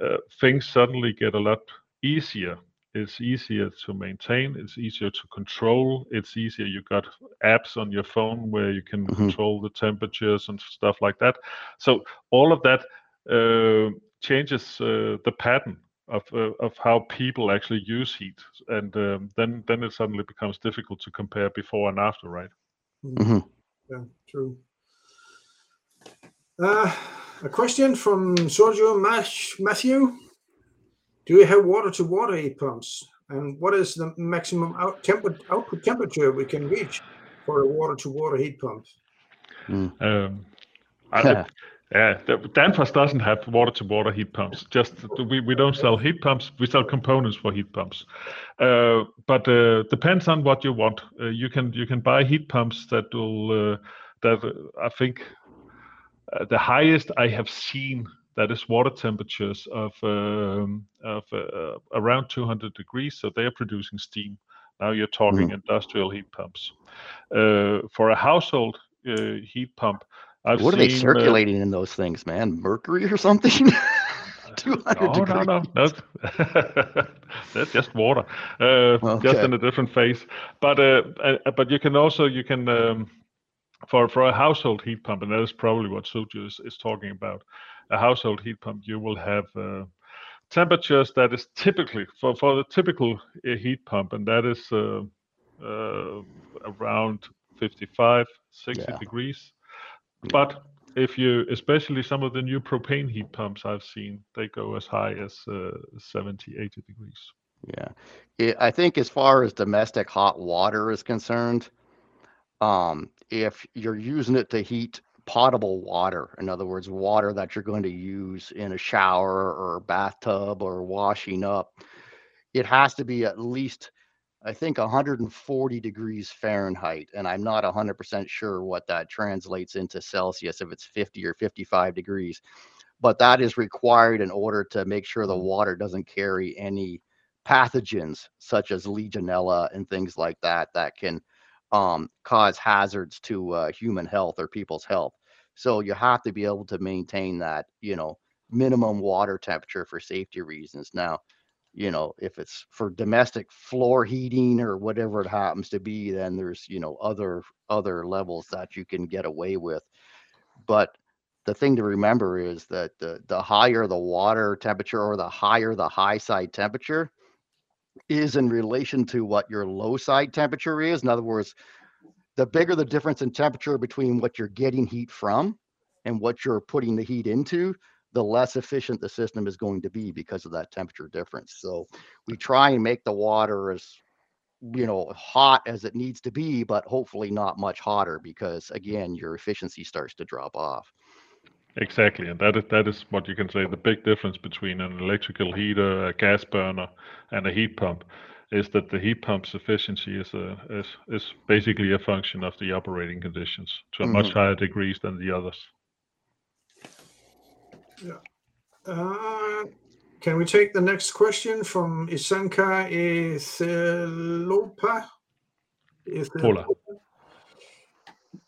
Uh, things suddenly get a lot easier. It's easier to maintain. It's easier to control. It's easier. You got apps on your phone where you can Mhm. control the temperatures and stuff like that. So all of that uh, changes uh, the pattern of uh, of how people actually use heat and um, then then it suddenly becomes difficult to compare before and after right Mhm. Yeah, true. Uh, a question from Sergio Mash- Matthew. Do you have water-to-water heat pumps? And what is the maximum out temper- output temperature we can reach for a water-to-water heat pump? um, I, Yeah, Danfoss doesn't have water-to-water heat pumps. Just we, we don't sell heat pumps. We sell components for heat pumps. Uh, but uh, depends on what you want. Uh, you can you can buy heat pumps that will uh, that uh, I think uh, the highest I have seen that is water temperatures of um, of around 200 degrees. So they are producing steam. Now you're talking mm. industrial heat pumps. for a household heat pump, I've what are they uh, circulating uh, in those things, man? Mercury or something? 200 no, degrees. no, no, no. That's just water, uh, okay. just in a different phase. But uh, uh, but you can also you can um, for for a household heat pump, and that is probably what Soju is, is talking about. A household heat pump, you will have uh, temperatures that is typically for for the typical uh, heat pump, and that is uh, around 55, 60 yeah. degrees but if you, especially some of the new propane heat pumps I've seen, they go as high as uh, 70, 80 degrees. Yeah. I think as far as domestic hot water is concerned, um, if you're using it to heat potable water, in other words, water that you're going to use in a shower or bathtub or washing up, it has to be at least I think 140 degrees Fahrenheit, and I'm not 100% sure what that translates into Celsius, if it's 50 or 55 degrees, but that is required in order to make sure the water doesn't carry any pathogens such as Legionella and things like that that can um, cause hazards to uh, human health or people's health. So you have to be able to maintain that, you know, minimum water temperature for safety reasons. Now, you know if it's for domestic floor heating or whatever it happens to be then there's you know other other levels that you can get away with. But the thing to remember is that the, the higher the water temperature or the higher the high side temperature is in relation to what your low side temperature is. In other words the bigger the difference in temperature between what you're getting heat from and what you're putting the heat into the less efficient the system is going to be because of that temperature difference. So we try and make the water as you know hot as it needs to be, but hopefully not much hotter because again your efficiency starts to drop off. Exactly, and that is that is what you can say the big difference between an electrical heater, a gas burner, and a heat pump is that the heat pump's efficiency is a, is is basically a function of the operating conditions to a mm-hmm. much higher degrees than the others. Yeah. Uh, can we take the next question from Isanka Ithelopa? Paula.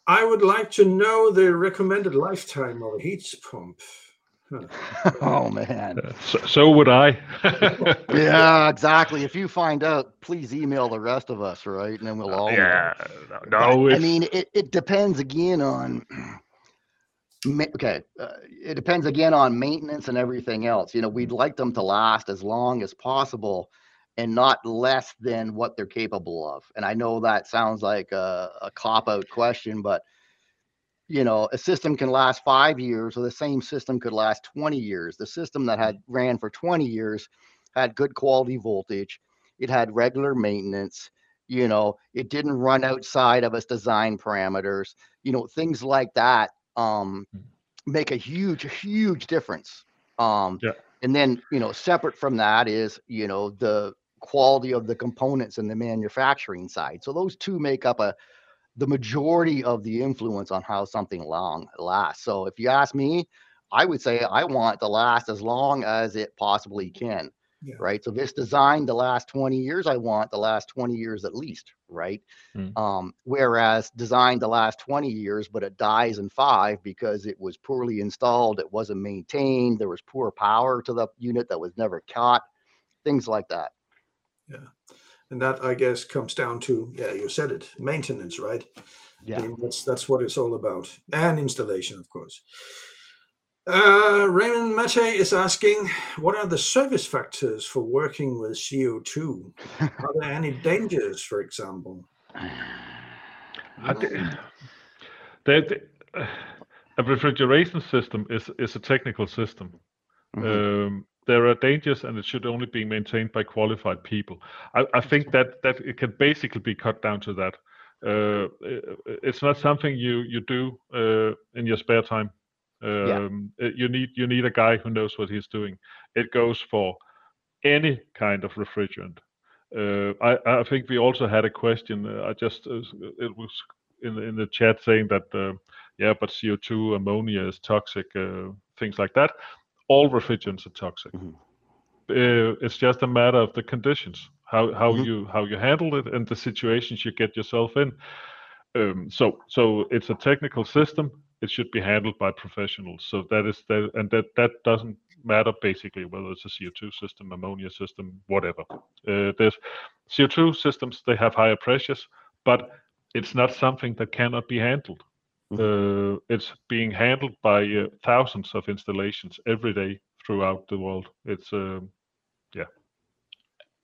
I would like to know the recommended lifetime of a heat pump. Huh. oh man. Uh, so, so, would I. yeah, exactly. If you find out, please email the rest of us, right? And then we'll all. Yeah. No. I mean, it, it depends again on okay uh, it depends again on maintenance and everything else. You know we'd like them to last as long as possible and not less than what they're capable of. And i know that sounds like a, a cop out question but you know a system can last five years or the same system could last 20 years. The system that had ran for 20 years had good quality voltage. It had regular maintenance. You know it didn't run outside of its design parameters. You know things like that um, mm. make a huge, huge difference. Um, yeah. And then, you know, separate from that is, you know, the quality of the components and the manufacturing side. So those two make up a the majority of the influence on how something long lasts. So if you ask me, I would say I want to last as long as it possibly can yeah. right? So this designed the last 20 years, I want the last 20 years at least, right? Mm. Um, whereas designed the last 20 years, but it dies in five because it was poorly installed, it wasn't maintained, there was poor power to the unit that was never caught, things like that. Yeah. And that I guess comes down to, yeah, you said it, maintenance, right? Yeah. I mean, that's that's what it's all about. And installation, of course. Uh, Raymond Mate is asking, what are the service factors for working with CO2? are there any dangers, for example? uh, a refrigeration system is, is a technical system. Mm-hmm. Um, there are dangers and it should only be maintained by qualified people. I, I think that, that it can basically be cut down to that. Uh, it's not something you, you do uh, in your spare time Um, it- you need you need a guy who knows what he's doing. It goes for any kind of refrigerant. Uh, I, I think we also had a question. Uh, I just uh, it was in the, in the chat saying that uh, yeah, but CO2, ammonia is toxic, uh, things like that. All refrigerants are toxic. Mhm. Uh, it's just a matter of the conditions, how how Mhm. you how you handle it, and the situations you get yourself in. Um, so so it's a technical system. It should be handled by professionals. So that is that, and that that doesn't matter basically whether it's a CO2 system, ammonia system, whatever. Uh, there's CO2 systems. They have higher pressures, but it's not something that cannot be handled. Uh, it's being handled by uh, thousands of installations every day throughout the world. It's um, yeah.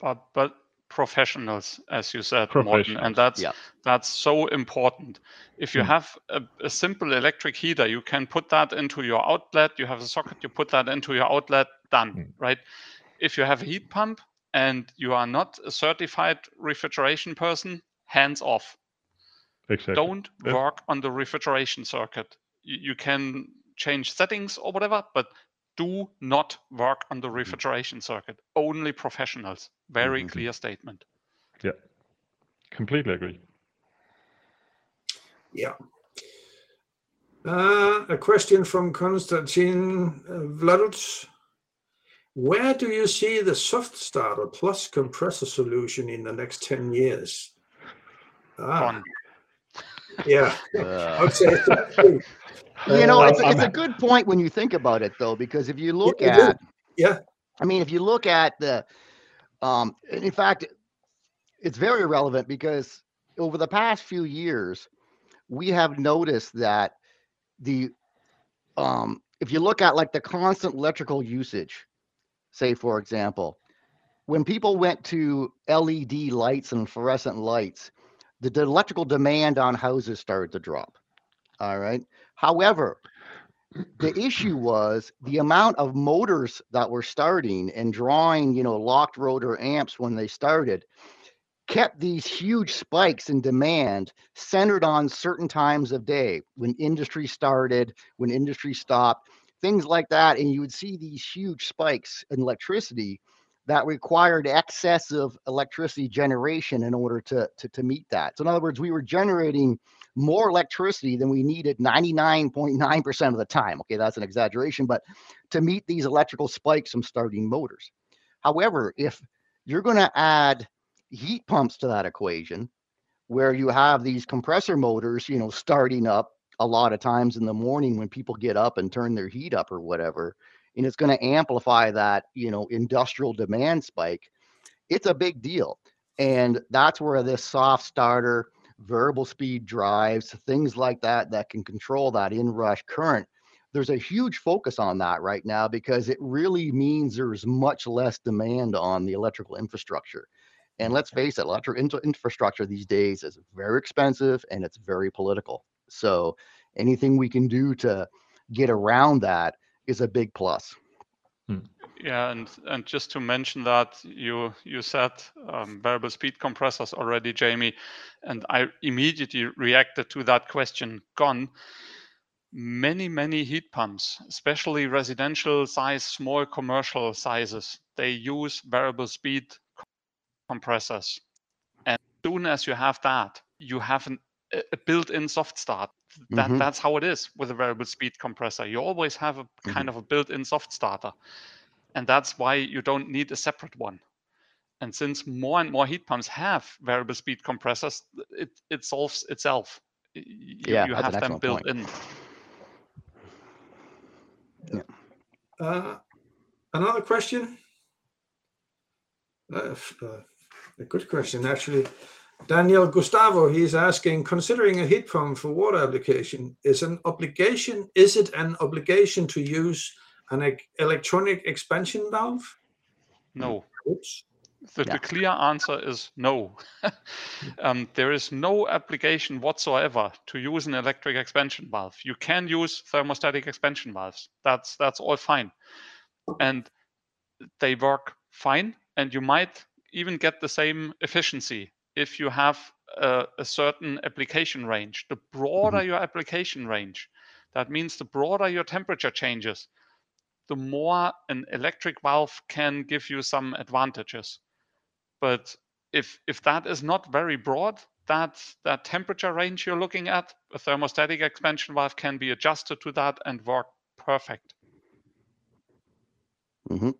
but but professionals as you said Morten, and that's yeah. that's so important if you Mm. have a, a simple electric heater you can put that into your outlet you have a socket you put that into your outlet done Mm. right if you have a heat pump and you are not a certified refrigeration person hands off exactly. don't Yeah. work on the refrigeration circuit you, you can change settings or whatever but do not work on the refrigeration circuit only professionals very Mhm. clear statement Yeah, Completely agree. Yeah. Uh, a question from Konstantin uh, Vladuc. Where do you see the soft starter plus compressor solution in the next 10 years? Ah, yeah. Uh, I'd say it's that too. you know, Uh, it's, I'm- it's a good point when you think about it, though, because if you look it is. at, Yeah. I mean, if you look at the, um, in fact, it's very relevant because over the past few years, we have noticed that the, um, if you look at like the constant electrical usage, say for example, when people went to LED lights and fluorescent lights, the, the electrical demand on houses started to drop. All right. However, the issue was the amount of motors that were starting and drawing, you know, locked rotor amps when they started kept these huge spikes in demand centered on certain times of day when industry started, when industry stopped, things like that. And you would see these huge spikes in electricity that required excessive electricity generation in order to, to, to meet that. So, in other words, we were generating more electricity than we needed 99.9% of the time. Okay, that's an exaggeration, but to meet these electrical spikes from starting motors. However, if you're going to add heat pumps to that equation, where you have these compressor motors, you know, starting up a lot of times in the morning when people get up and turn their heat up or whatever, and it's going to amplify that, you know, industrial demand spike, it's a big deal. And that's where this soft starter, variable speed drives, things like that, that can control that inrush current. There's a huge focus on that right now because it really means there's much less demand on the electrical infrastructure. And let's face it, electric infra- infrastructure these days is very expensive and it's very political. So anything we can do to get around that is a big plus. Hmm. Yeah, and and just to mention that you you said um, variable speed compressors already, Jamie, and I immediately reacted to that question. Gone. Many many heat pumps, especially residential size, small commercial sizes, they use variable speed compressors. And as soon as you have that, you have an, a built-in soft start. That Mhm. that's how it is with a variable speed compressor. You always have a kind of a built-in soft starter and that's why you don't need a separate one. And since more and more heat pumps have variable speed compressors, it, it solves itself. You, Yeah, you have them built point. in. Uh, another question? Uh, uh, a good question, actually. Daniel Gustavo, he's asking, considering a heat pump for water application, is an obligation, is it an obligation to use an e- electronic expansion valve? No, Oops. the, Yeah. the clear answer is no. um, there is no application whatsoever to use an electric expansion valve. You can use thermostatic expansion valves. That's that's all fine, and they work fine. And you might even get the same efficiency if you have a, a certain application range. The broader your application range, That means the broader your temperature changes, the more an electric valve can give you some advantages. But if if that is not very broad, that that temperature range you're looking at, a thermostatic expansion valve can be adjusted to that and work perfect. hmm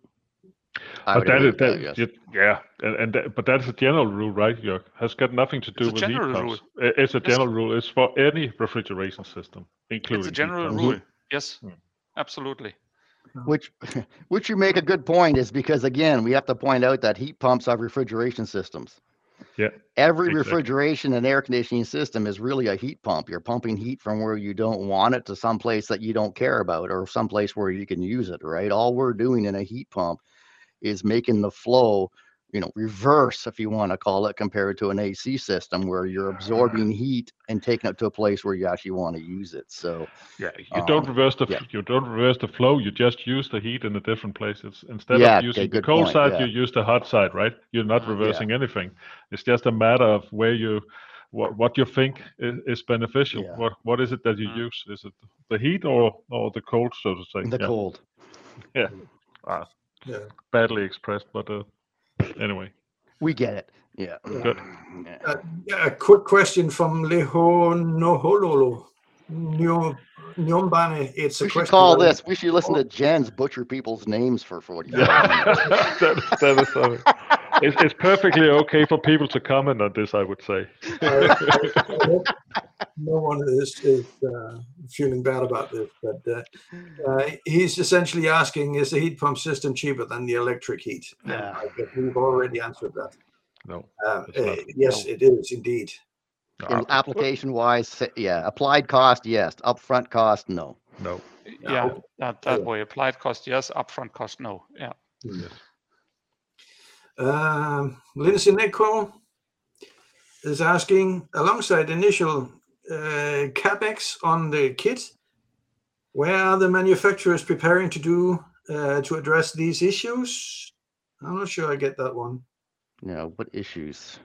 But that is that, y- yeah, and, and that, but that's a general rule, right? Jörg? Has got nothing to do It's with heat general pumps. I- It's a general rule. It's for any refrigeration system, including It's a heat general pumps. rule. Yes, Hmm. absolutely. Uh-huh. Which, which you make a good point is because again, we have to point out that heat pumps are refrigeration systems. Yeah, Every exactly. refrigeration and air conditioning system is really a heat pump. You're pumping heat from where you don't want it to some place that you don't care about or some place where you can use it, right? All we're doing in a heat pump is making the flow, you know, reverse, if you want to call it, compared to an AC system where you're absorbing heat and taking it to a place where you actually want to use it. So, Yeah, you don't Um, reverse the yeah. you don't reverse the flow. You just use the heat in a different place. It's instead Yeah, of using okay, the cold point, side, yeah. you use the hot side, right? You're not Yeah. reversing anything. It's just a matter of where you what what you think is, is beneficial. Yeah. What what is it that you Mm. use? Is it the heat or or the cold, so to say? the yeah. cold. Ah, Yeah. badly expressed, but uh, anyway. We get it. Yeah. Good. Yeah. Yeah, A quick question from Leho Nohololo. Nyo- Nyombane. It's a We should question. call this. We should listen to Jens butcher people's names for 45 minutes. that, that is something. It's, it's perfectly okay for people to comment on this, I would say. no one is, is uh, feeling bad about this, but uh, uh, he's essentially asking: Is the heat pump system cheaper than the electric heat? Yeah. I we've already answered that. No. Uh, It's uh, yes, it is indeed. In application wise, yeah. Applied cost, yes. Upfront cost, no. No. Yeah, okay. that that Yeah. way. Applied cost, yes. Upfront cost, no. Yeah. Yes. Um, Lindsay Nico is asking, alongside initial uh, capex on the kit, where are the manufacturers preparing to do uh, to address these issues? I'm not sure I get that one. Yeah, what issues?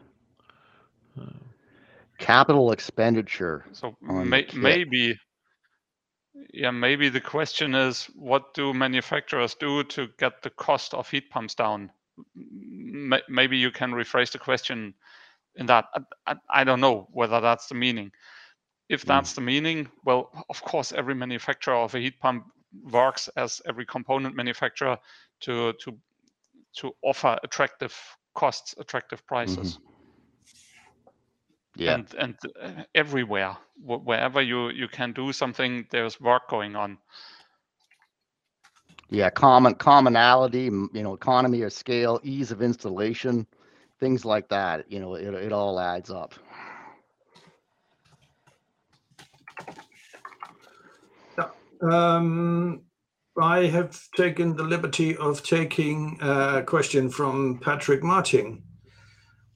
Capital expenditure. So may, maybe, yeah, maybe the question is, what do manufacturers do to get the cost of heat pumps down? Maybe you can rephrase the question in that. I, I, I don't know whether that's the meaning. If Mm. that's the meaning, well, of course, every manufacturer of a heat pump works as every component manufacturer to to to offer attractive costs, attractive prices Yeah. and and uh, everywhere wherever you you can do something there's work going on Yeah. Common commonality, you know, economy of scale, ease of installation, things like that. You know, it, it all adds up. Um, I have taken the liberty of taking a question from Patrick Martin.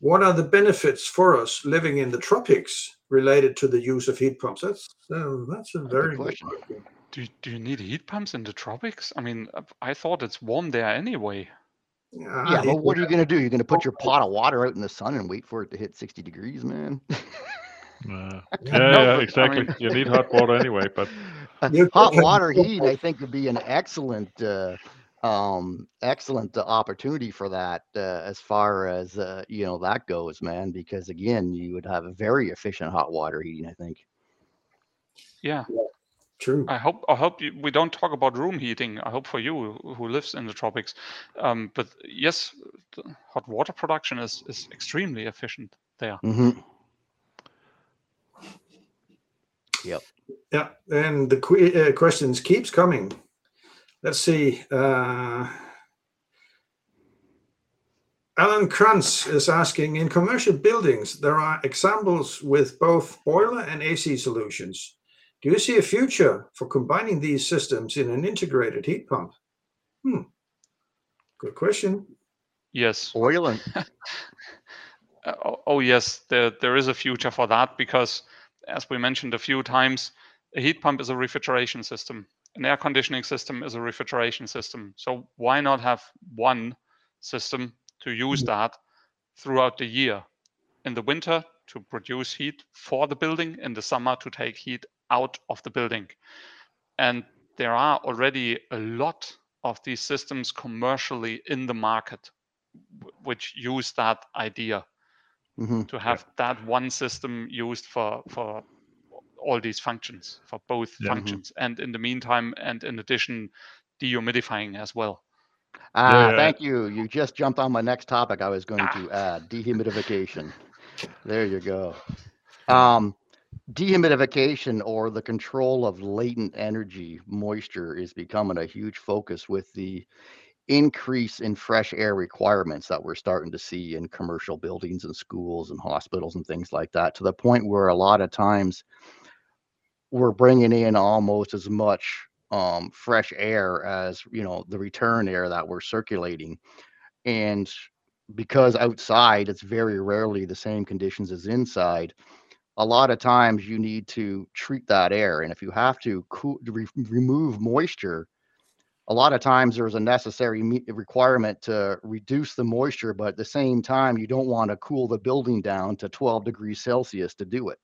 What are the benefits for us living in the tropics related to the use of heat pumps? That's uh, that's a very good question. question. Do, do you need heat pumps in the tropics i mean uh, i thought it's warm there anyway Yeah, Yeah, but it- what are you going to do? You're going to put your pot of water out in the sun and wait for it to hit 60 degrees, man? Uh, Yeah, yeah, no, yeah, but, I exactly. mean- you need hot water anyway, but Hot water heat, I think, would be an excellent, uh, um, excellent uh, opportunity for that uh, as far as uh, you know that goes, man. Because again, you would have a very efficient hot water heating. I think. yeah True. i hope i hope you, we don't talk about room heating i hope for you who- who lives in the tropics um, but yes the hot water production is is extremely efficient there hmm Yeah, and the que- uh, questions keeps coming. Let's see. Uh, Alan Krantz is asking, in commercial buildings, there are examples with both boiler and AC solutions. Do you see a future for combining these systems in an integrated heat pump? Hmm. Good question. yes Oil and Uh, oh, oh yes, there there is a future for that because, as we mentioned a few times, a heat pump is a refrigeration system. An air conditioning system is a refrigeration system. So why not have one system to use that throughout the year? In the winter to produce heat for the building, in the summer to take heat out of the building. and there are already a lot of these systems commercially in the market which use that idea hmm to have that one system used for for all these functions for both Yeah. Mhm. functions and in the meantime and in addition dehumidifying as well Ah, yeah. thank you. You just jumped on my next topic I was going to Ah. add, dehumidification. There you go. Um, dehumidification or the control of latent energy, moisture is becoming a huge focus with the increase in fresh air requirements that we're starting to see in commercial buildings and schools and hospitals and things like that to the point where a lot of times we're bringing in almost as much um, fresh air as you know the return air that we're circulating. And because outside it's very rarely the same conditions as inside a lot of times you need to treat that air and if you have to cool, re- remove moisture a lot of times there's a necessary me- requirement to reduce the moisture but at the same time you don't want to cool the building down to 12 degrees celsius to do it.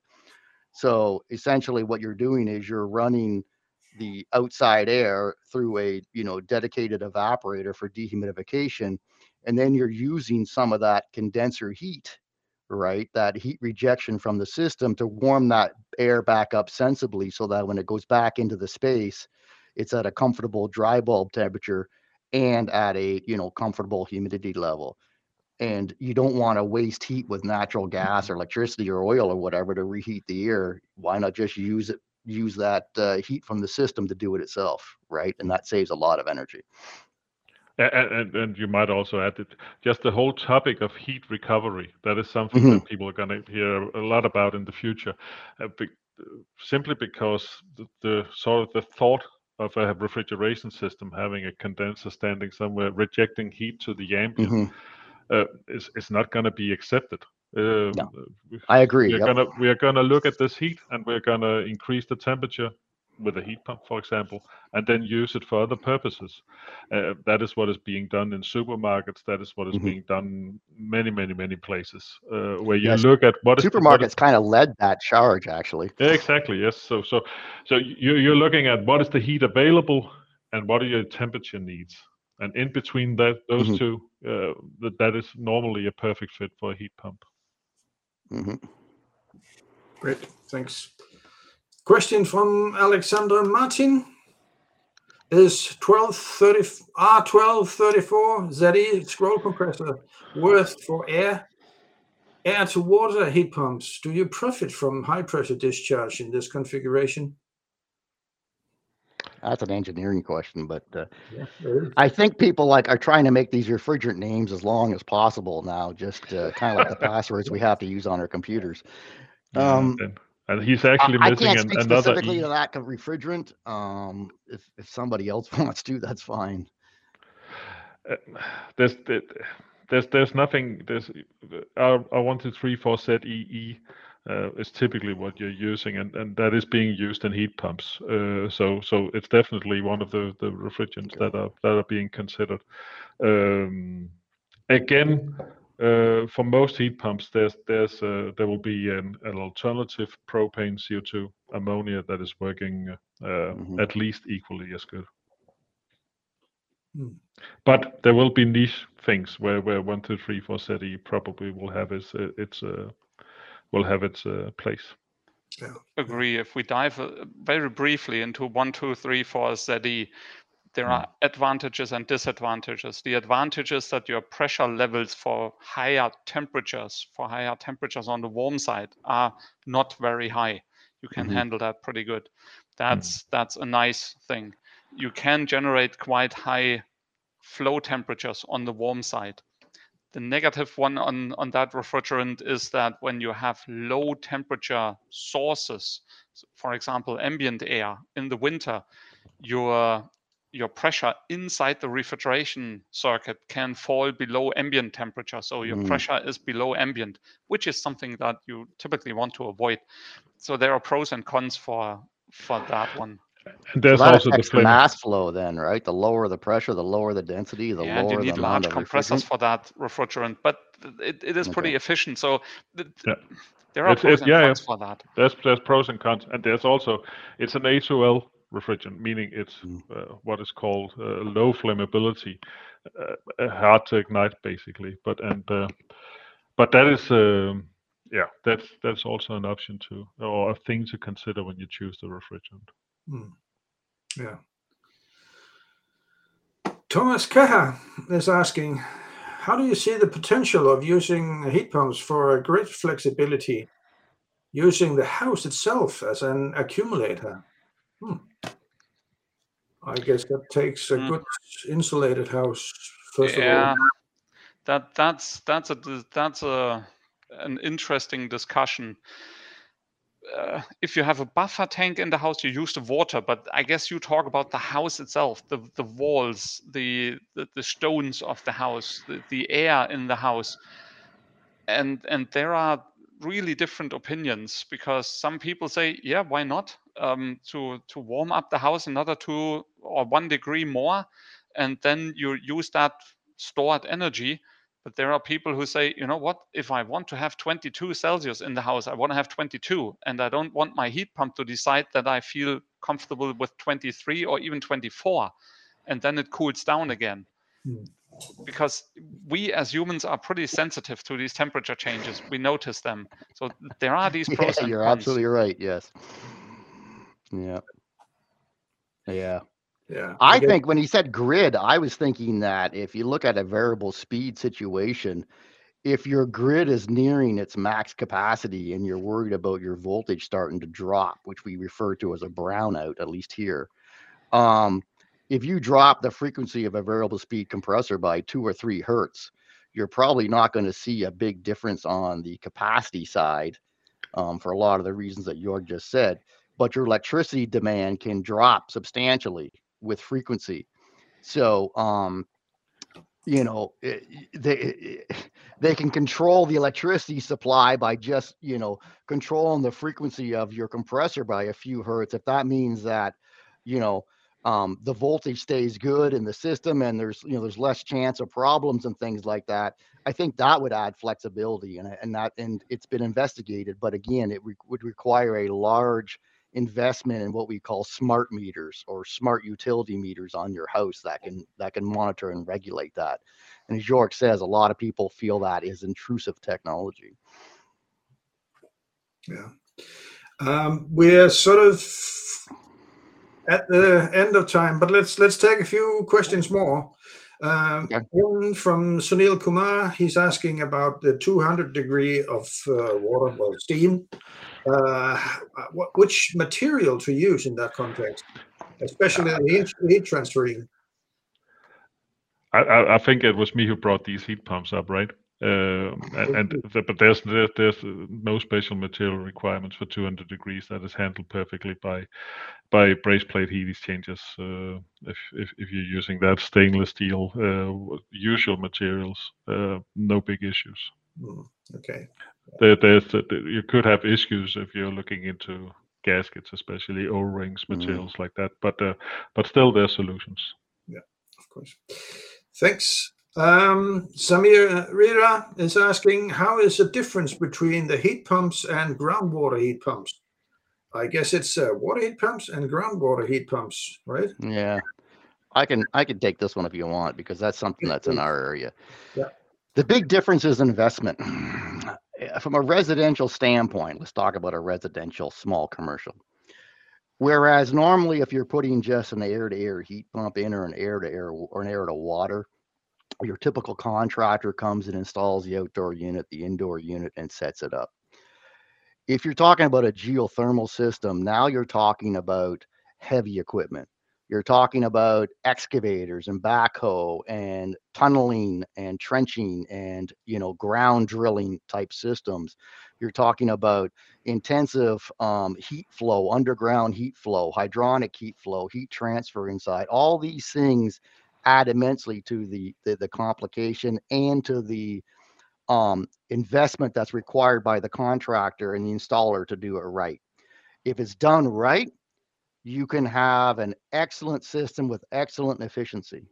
So essentially what you're doing is you're running the outside air through a you know dedicated evaporator for dehumidification and then you're using some of that condenser heat right that heat rejection from the system to warm that air back up sensibly so that when it goes back into the space it's at a comfortable dry bulb temperature and at a you know comfortable humidity level. And you don't want to waste heat with natural gas or electricity or oil or whatever to reheat the air. Why not just use it use that uh, heat from the system to do it itself right? And that saves a lot of energy And, and you might also add it, just the whole topic of heat recovery. That is something Mhm. that people are going to hear a lot about in the future, uh, be, simply because the, the sort of the thought of a refrigeration system having a condenser standing somewhere rejecting heat to the ambient Mhm. uh, is, is not going to be accepted. Um, No. i agree we're yep. gonna we are gonna look at this heat and we're gonna increase the temperature with a heat pump, for example, and then use it for other purposes. Uh, that is what is being done in supermarkets. That is what is Mhm. being done many, many, many places uh, where you Yes, look at what is the- what is supermarkets kind of led that charge actually yeah, exactly. Yes. So so so you you're looking at what is the heat available and what are your temperature needs, and in between that those Mhm. two, uh, that that is normally a perfect fit for a heat pump. Mm-hmm. Great, thanks. Question from Alexander Martin. Is 1230 R1234 ZE scroll compressor worth for air air to water heat pumps? Do you profit from high pressure discharge in this configuration? that's an engineering question but uh, Yeah. I think people like are trying to make these refrigerant names as long as possible now, just uh, kind of like the passwords we have to use on our computers. Um, and, and he's I, actually I missing can't an, speak another specifically E. to that co- refrigerant. Um, if if somebody else wants to, that's fine. Uh, there's there's there's nothing there's one two three four ZEE uh, is typically what you're using and, and that is being used in heat pumps. Uh, so so it's definitely one of the the refrigerants that are that are being considered. Um, again, uh, for most heat pumps, there's there's uh, there will be an, an alternative propane CO2 ammonia that is working uh, Mhm. at least equally as good. Hmm. But there will be niche things where where one two three four ZE probably will have its uh, its uh, will have its uh, place. agree if we dive uh, very briefly into one two three four ZE there Mm. are advantages and disadvantages. The advantage is that your pressure levels for higher temperatures, for higher temperatures on the warm side, are not very high. You can Mhm. handle that pretty good. That's that's a nice thing. You can generate quite high flow temperatures on the warm side. The negative one on, on that refrigerant is that when you have low temperature sources, for example, ambient air in the winter, your your pressure inside the refrigeration circuit can fall below ambient temperature. So your Mm. pressure is below ambient, which is something that you typically want to avoid. So there are pros and cons for for that one. And there's that also the flame. mass flow then, right? The lower the pressure, the lower the density, the yeah, and you lower the need amount large compressors for that refrigerant, but it, it is pretty Okay. efficient. So th- Yeah. there are It's- pros it's- and yeah, yeah. cons for that. There's there's pros and cons, and there's also it's an A2L refrigerant, meaning it's Mm. uh, what is called uh, low flammability, uh, uh, hard to ignite basically. But and uh, but that is um, yeah, that's that's also an option to or a thing to consider when you choose the refrigerant. Hmm. Yeah. Thomas Keha is asking, how do you see the potential of using heat pumps for grid flexibility, using the house itself as an accumulator? Hmm. I guess that takes a Hmm. good insulated house first yeah, of all. that that's that's a that's a an interesting discussion. Uh, if you have a buffer tank in the house, you use the water, but I guess you talk about the house itself, the the walls, the the, the stones of the house, the, the air in the house, and and there are really different opinions because some people say, yeah, why not? Um, to to warm up the house another two or one degree more, and then you use that stored energy. But there are people who say, you know what? If I want to have 22 Celsius in the house, I want to have 22, and I don't want my heat pump to decide that I feel comfortable with 23 or even 24, and then it cools down again. Hmm. Because we as humans are pretty sensitive to these temperature changes. We notice them. So there are these pros Yeah, you're absolutely right. Yes. Yeah. Yeah. Yeah. I guess- think when he said grid, I was thinking that if you look at a variable speed situation, if your grid is nearing its max capacity and you're worried about your voltage starting to drop, which we refer to as a brownout, at least here, um, if you drop the frequency of a variable speed compressor by two or three hertz, you're probably not going to see a big difference on the capacity side um, for a lot of the reasons that Jörg just said. But your electricity demand can drop substantially with frequency. So, um, you know, it, they it- they can control the electricity supply by just you know controlling the frequency of your compressor by a few hertz. If that means that, you know, um, the voltage stays good in the system and there's you know there's less chance of problems and things like that. I think that would add flexibility and and that and it's been investigated. But again, it re- would require a large investment in what we call smart meters or smart utility meters on your house that can that can monitor and regulate that. And as Jörg says, a lot of people feel that is intrusive technology. Yeah. Um, we're sort of at the end of time, but let's let's take a few questions more. Um, Okay. One from Sunil Kumar. He's asking about the 200 degree of uh, water, well, steam. Uh, what, which material to use in that context, especially the heat, heat transferring. I, I, I think it was me who brought these heat pumps up, right? Um, and, the, but there's there, there's uh, no special material requirements for 200 degrees. That is handled perfectly by by brazed plate heat exchangers. Uh, if, if if you're using that stainless steel, uh, usual materials, uh, no big issues. Hmm, okay. There, there's uh, you could have issues if you're looking into gaskets, especially O-rings, Mhm. materials like that. But uh, but still, there's solutions. Yeah, of course. Thanks. Um, Samir Rira is asking, how is the difference between the heat pumps and groundwater heat pumps? I guess it's uh, water heat pumps and groundwater heat pumps, right? Yeah. I can I can take this one if you want because that's something that's in our area. Yeah. The big difference is investment. From a residential standpoint, let's talk about a residential small commercial. Whereas normally if you're putting just an air to air heat pump in or an air to air or an air to water, your typical contractor comes and installs the outdoor unit, the indoor unit and sets it up. If you're talking about a geothermal system, now you're talking about heavy equipment. You're talking about excavators and backhoe and tunneling and trenching and you know ground drilling type systems. You're talking about intensive um, heat flow, underground heat flow, hydronic heat flow, heat transfer inside. All these things add immensely to the the, the complication and to the um, investment that's required by the contractor and the installer to do it right. If it's done right, you can have an excellent system with excellent efficiency.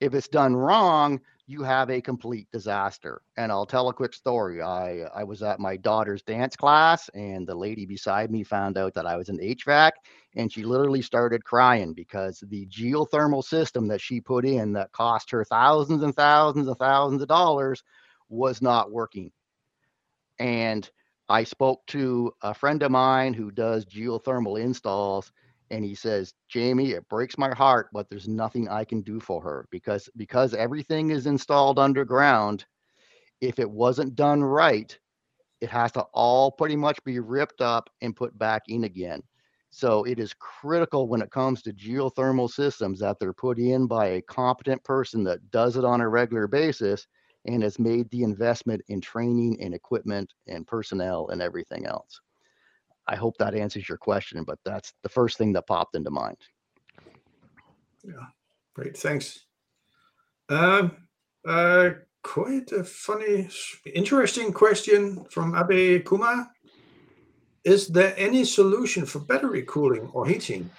If it's done wrong, you have a complete disaster. And I'll tell a quick story. I I was at my daughter's dance class, and the lady beside me found out that I was an HVAC, and she literally started crying because the geothermal system that she put in that cost her thousands and thousands and thousands of dollars was not working. And I spoke to a friend of mine who does geothermal installs and he says, "Jamie, it breaks my heart, but there's nothing I can do for her because because everything is installed underground. If it wasn't done right, it has to all pretty much be ripped up and put back in again. So it is critical when it comes to geothermal systems that they're put in by a competent person that does it on a regular basis and has made the investment in training and equipment and personnel and everything else. I hope that answers your question, but that's the first thing that popped into mind. Yeah, great, thanks. Um, uh, quite a funny, interesting question from Abe Kumar. Is there any solution for battery cooling or heating?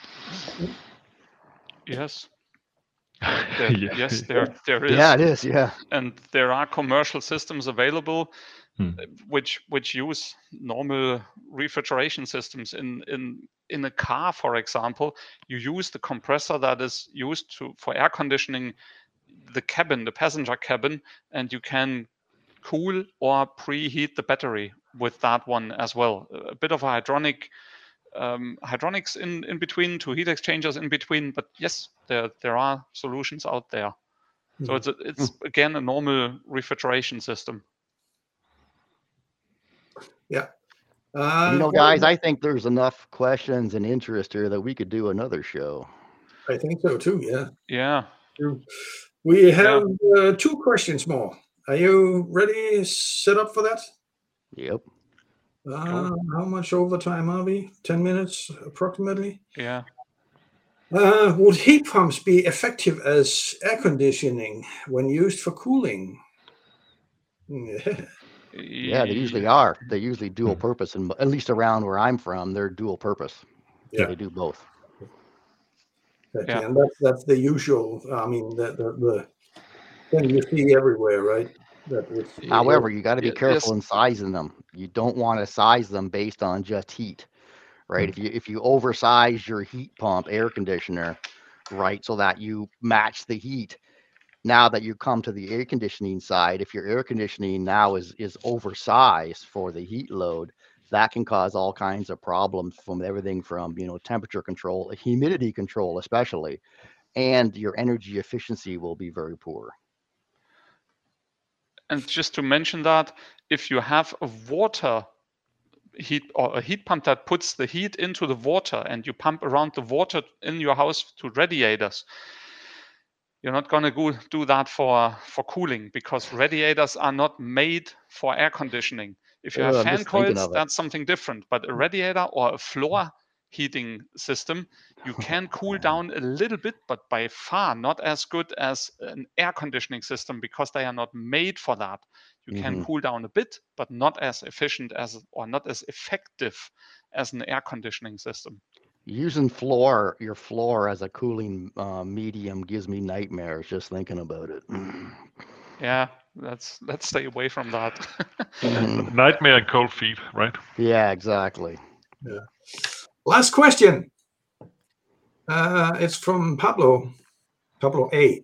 Yes. There- Yeah. Yes, there there is. Yeah, it is. Yeah. and there are commercial systems available Hmm. uh, which which use normal refrigeration systems in in in a car for example you use the compressor that is used to for air conditioning the cabin the passenger cabin and you can cool or preheat the battery with that one as well a bit of a hydronic um, hydronics in in between two heat exchangers in between but yes there there are solutions out there so Mhm. it's a, it's again a normal refrigeration system. Uh, you know, well, guys, I think there's enough questions and interest here that we could do another show. I think so too. Yeah. Yeah. We have uh, two questions more. Are you ready? Set up for that? Yep. Uh, how much overtime are we? 10 minutes approximately? Yeah. Uh, would heat pumps be effective as air conditioning when used for cooling? Yeah. Yeah, they usually are. They usually dual hmm. purpose, and at least around where I'm from, they're dual purpose. Yeah. They do both. That- Yeah. And that's, that's the usual, I mean, the, the, the thing you see everywhere, right? That However, you got to be Yeah, yes. careful in sizing them. You don't want to size them based on just heat, right? Hmm. If you if you oversize your heat pump air conditioner, right, so that you match the heat. Now that you come to the air conditioning side, if your air conditioning now is is oversized for the heat load, that can cause all kinds of problems from everything from you know temperature control, humidity control, especially, and your energy efficiency will be very poor. And just to mention that, if you have a water heat or a heat pump that puts the heat into the water and you pump around the water in your house to radiators, you're not going to do that for for cooling because radiators are not made for air conditioning. If you Uh, have I'm fan coils, that's something different. But a radiator or a floor heating system, you can cool down a little bit, but by far not as good as an air conditioning system because they are not made for that. You can Mhm. cool down a bit, but not as efficient as or not as effective as an air conditioning system. Using floor, your floor as a cooling uh, medium gives me nightmares just thinking about it. Yeah, let's let's stay away from that. Mhm. Nightmare and cold feet, right? yeah, exactly. Yeah. Last question. Uh, it's from Pablo, Pablo A.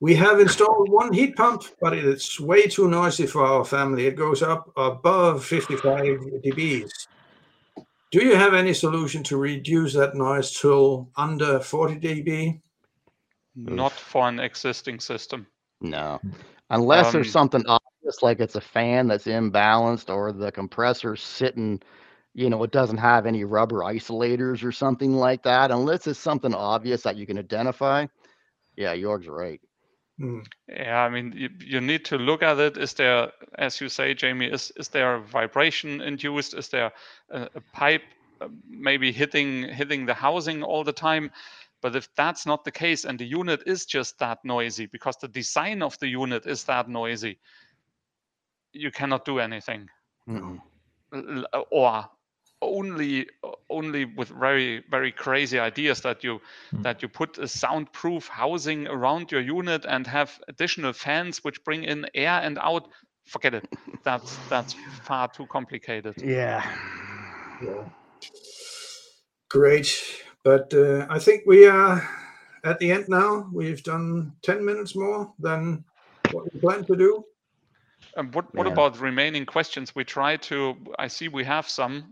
We have installed one heat pump, but it's way too noisy for our family. It goes up above 55 dBs. Do you have any solution to reduce that noise to under 40 dB? not for an existing system. No, unless there's Um, something obvious like it's a fan that's imbalanced or the compressor's sitting, you know, it doesn't have any rubber isolators or something like that. Unless it's something obvious that you can identify. Yeah, Jörg's right. Hmm. Yeah, I mean, you, you need to look at it. Is there, as you say, Jamie, is is there a vibration induced? Is there a, a pipe uh, maybe hitting hitting the housing all the time? But if that's not the case, and the unit is just that noisy because the design of the unit is that noisy, you cannot do anything. Mm-mm. Or only only with very very crazy ideas that you mm. that you put a soundproof housing around your unit and have additional fans which bring in air and out. Forget it. That's that's far too complicated. Yeah. Yeah. Great. But uh, i think we are at the end now. We've done 10 minutes more than what we planned to do um, what what yeah. about remaining questions? We try to. I see we have some,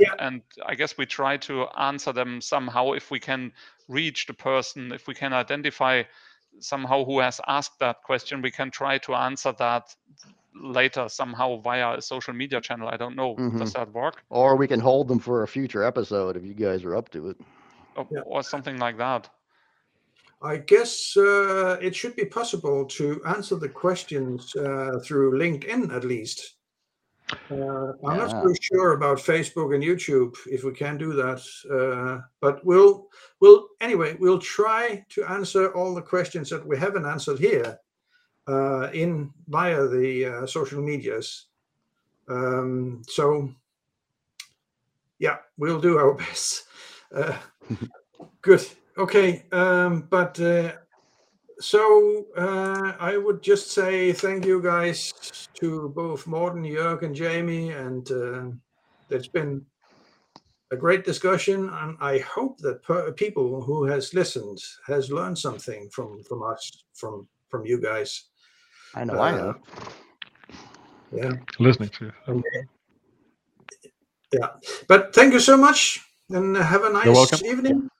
yeah. and I guess we try to answer them somehow if we can reach the person, if we can identify somehow who has asked that question. We can try to answer that later somehow via a social media channel. I don't know. Mm-hmm. Does that work? Or we can hold them for a future episode if you guys are up to it. Or, yeah. or something like that. I guess uh, it should be possible to answer the questions uh, through LinkedIn at least. Uh, I'm yeah. not so sure about Facebook and YouTube if we can do that, uh, but we'll we'll anyway we'll try to answer all the questions that we haven't answered here uh, in via the uh, social medias. Um, so yeah, we'll do our best. good. Okay, um, but uh, so uh, I would just say thank you guys to both Morten, Jörg, and Jamie, and uh, it's been a great discussion, and I hope that per- people who has listened has learned something from from us, from from you guys. I know I have. Yeah, listening to. Okay. Yeah, but thank you so much, and have a nice evening.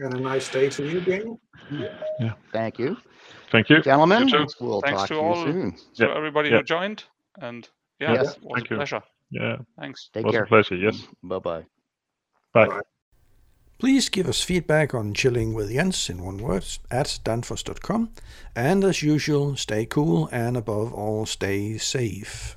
And a nice day to you, Daniel. Yeah. Thank you. Thank you. Gentlemen, you we'll Thanks talk to, to all, you soon. To yep. everybody yep. who joined. And yeah, yes. it was Thank a pleasure. You. Yeah. Thanks. Take it was care. a pleasure. Yes. Bye-bye. Bye. Please give us feedback on Chilling with Jens in one word at danfoss.com. And as usual, stay cool and above all, stay safe.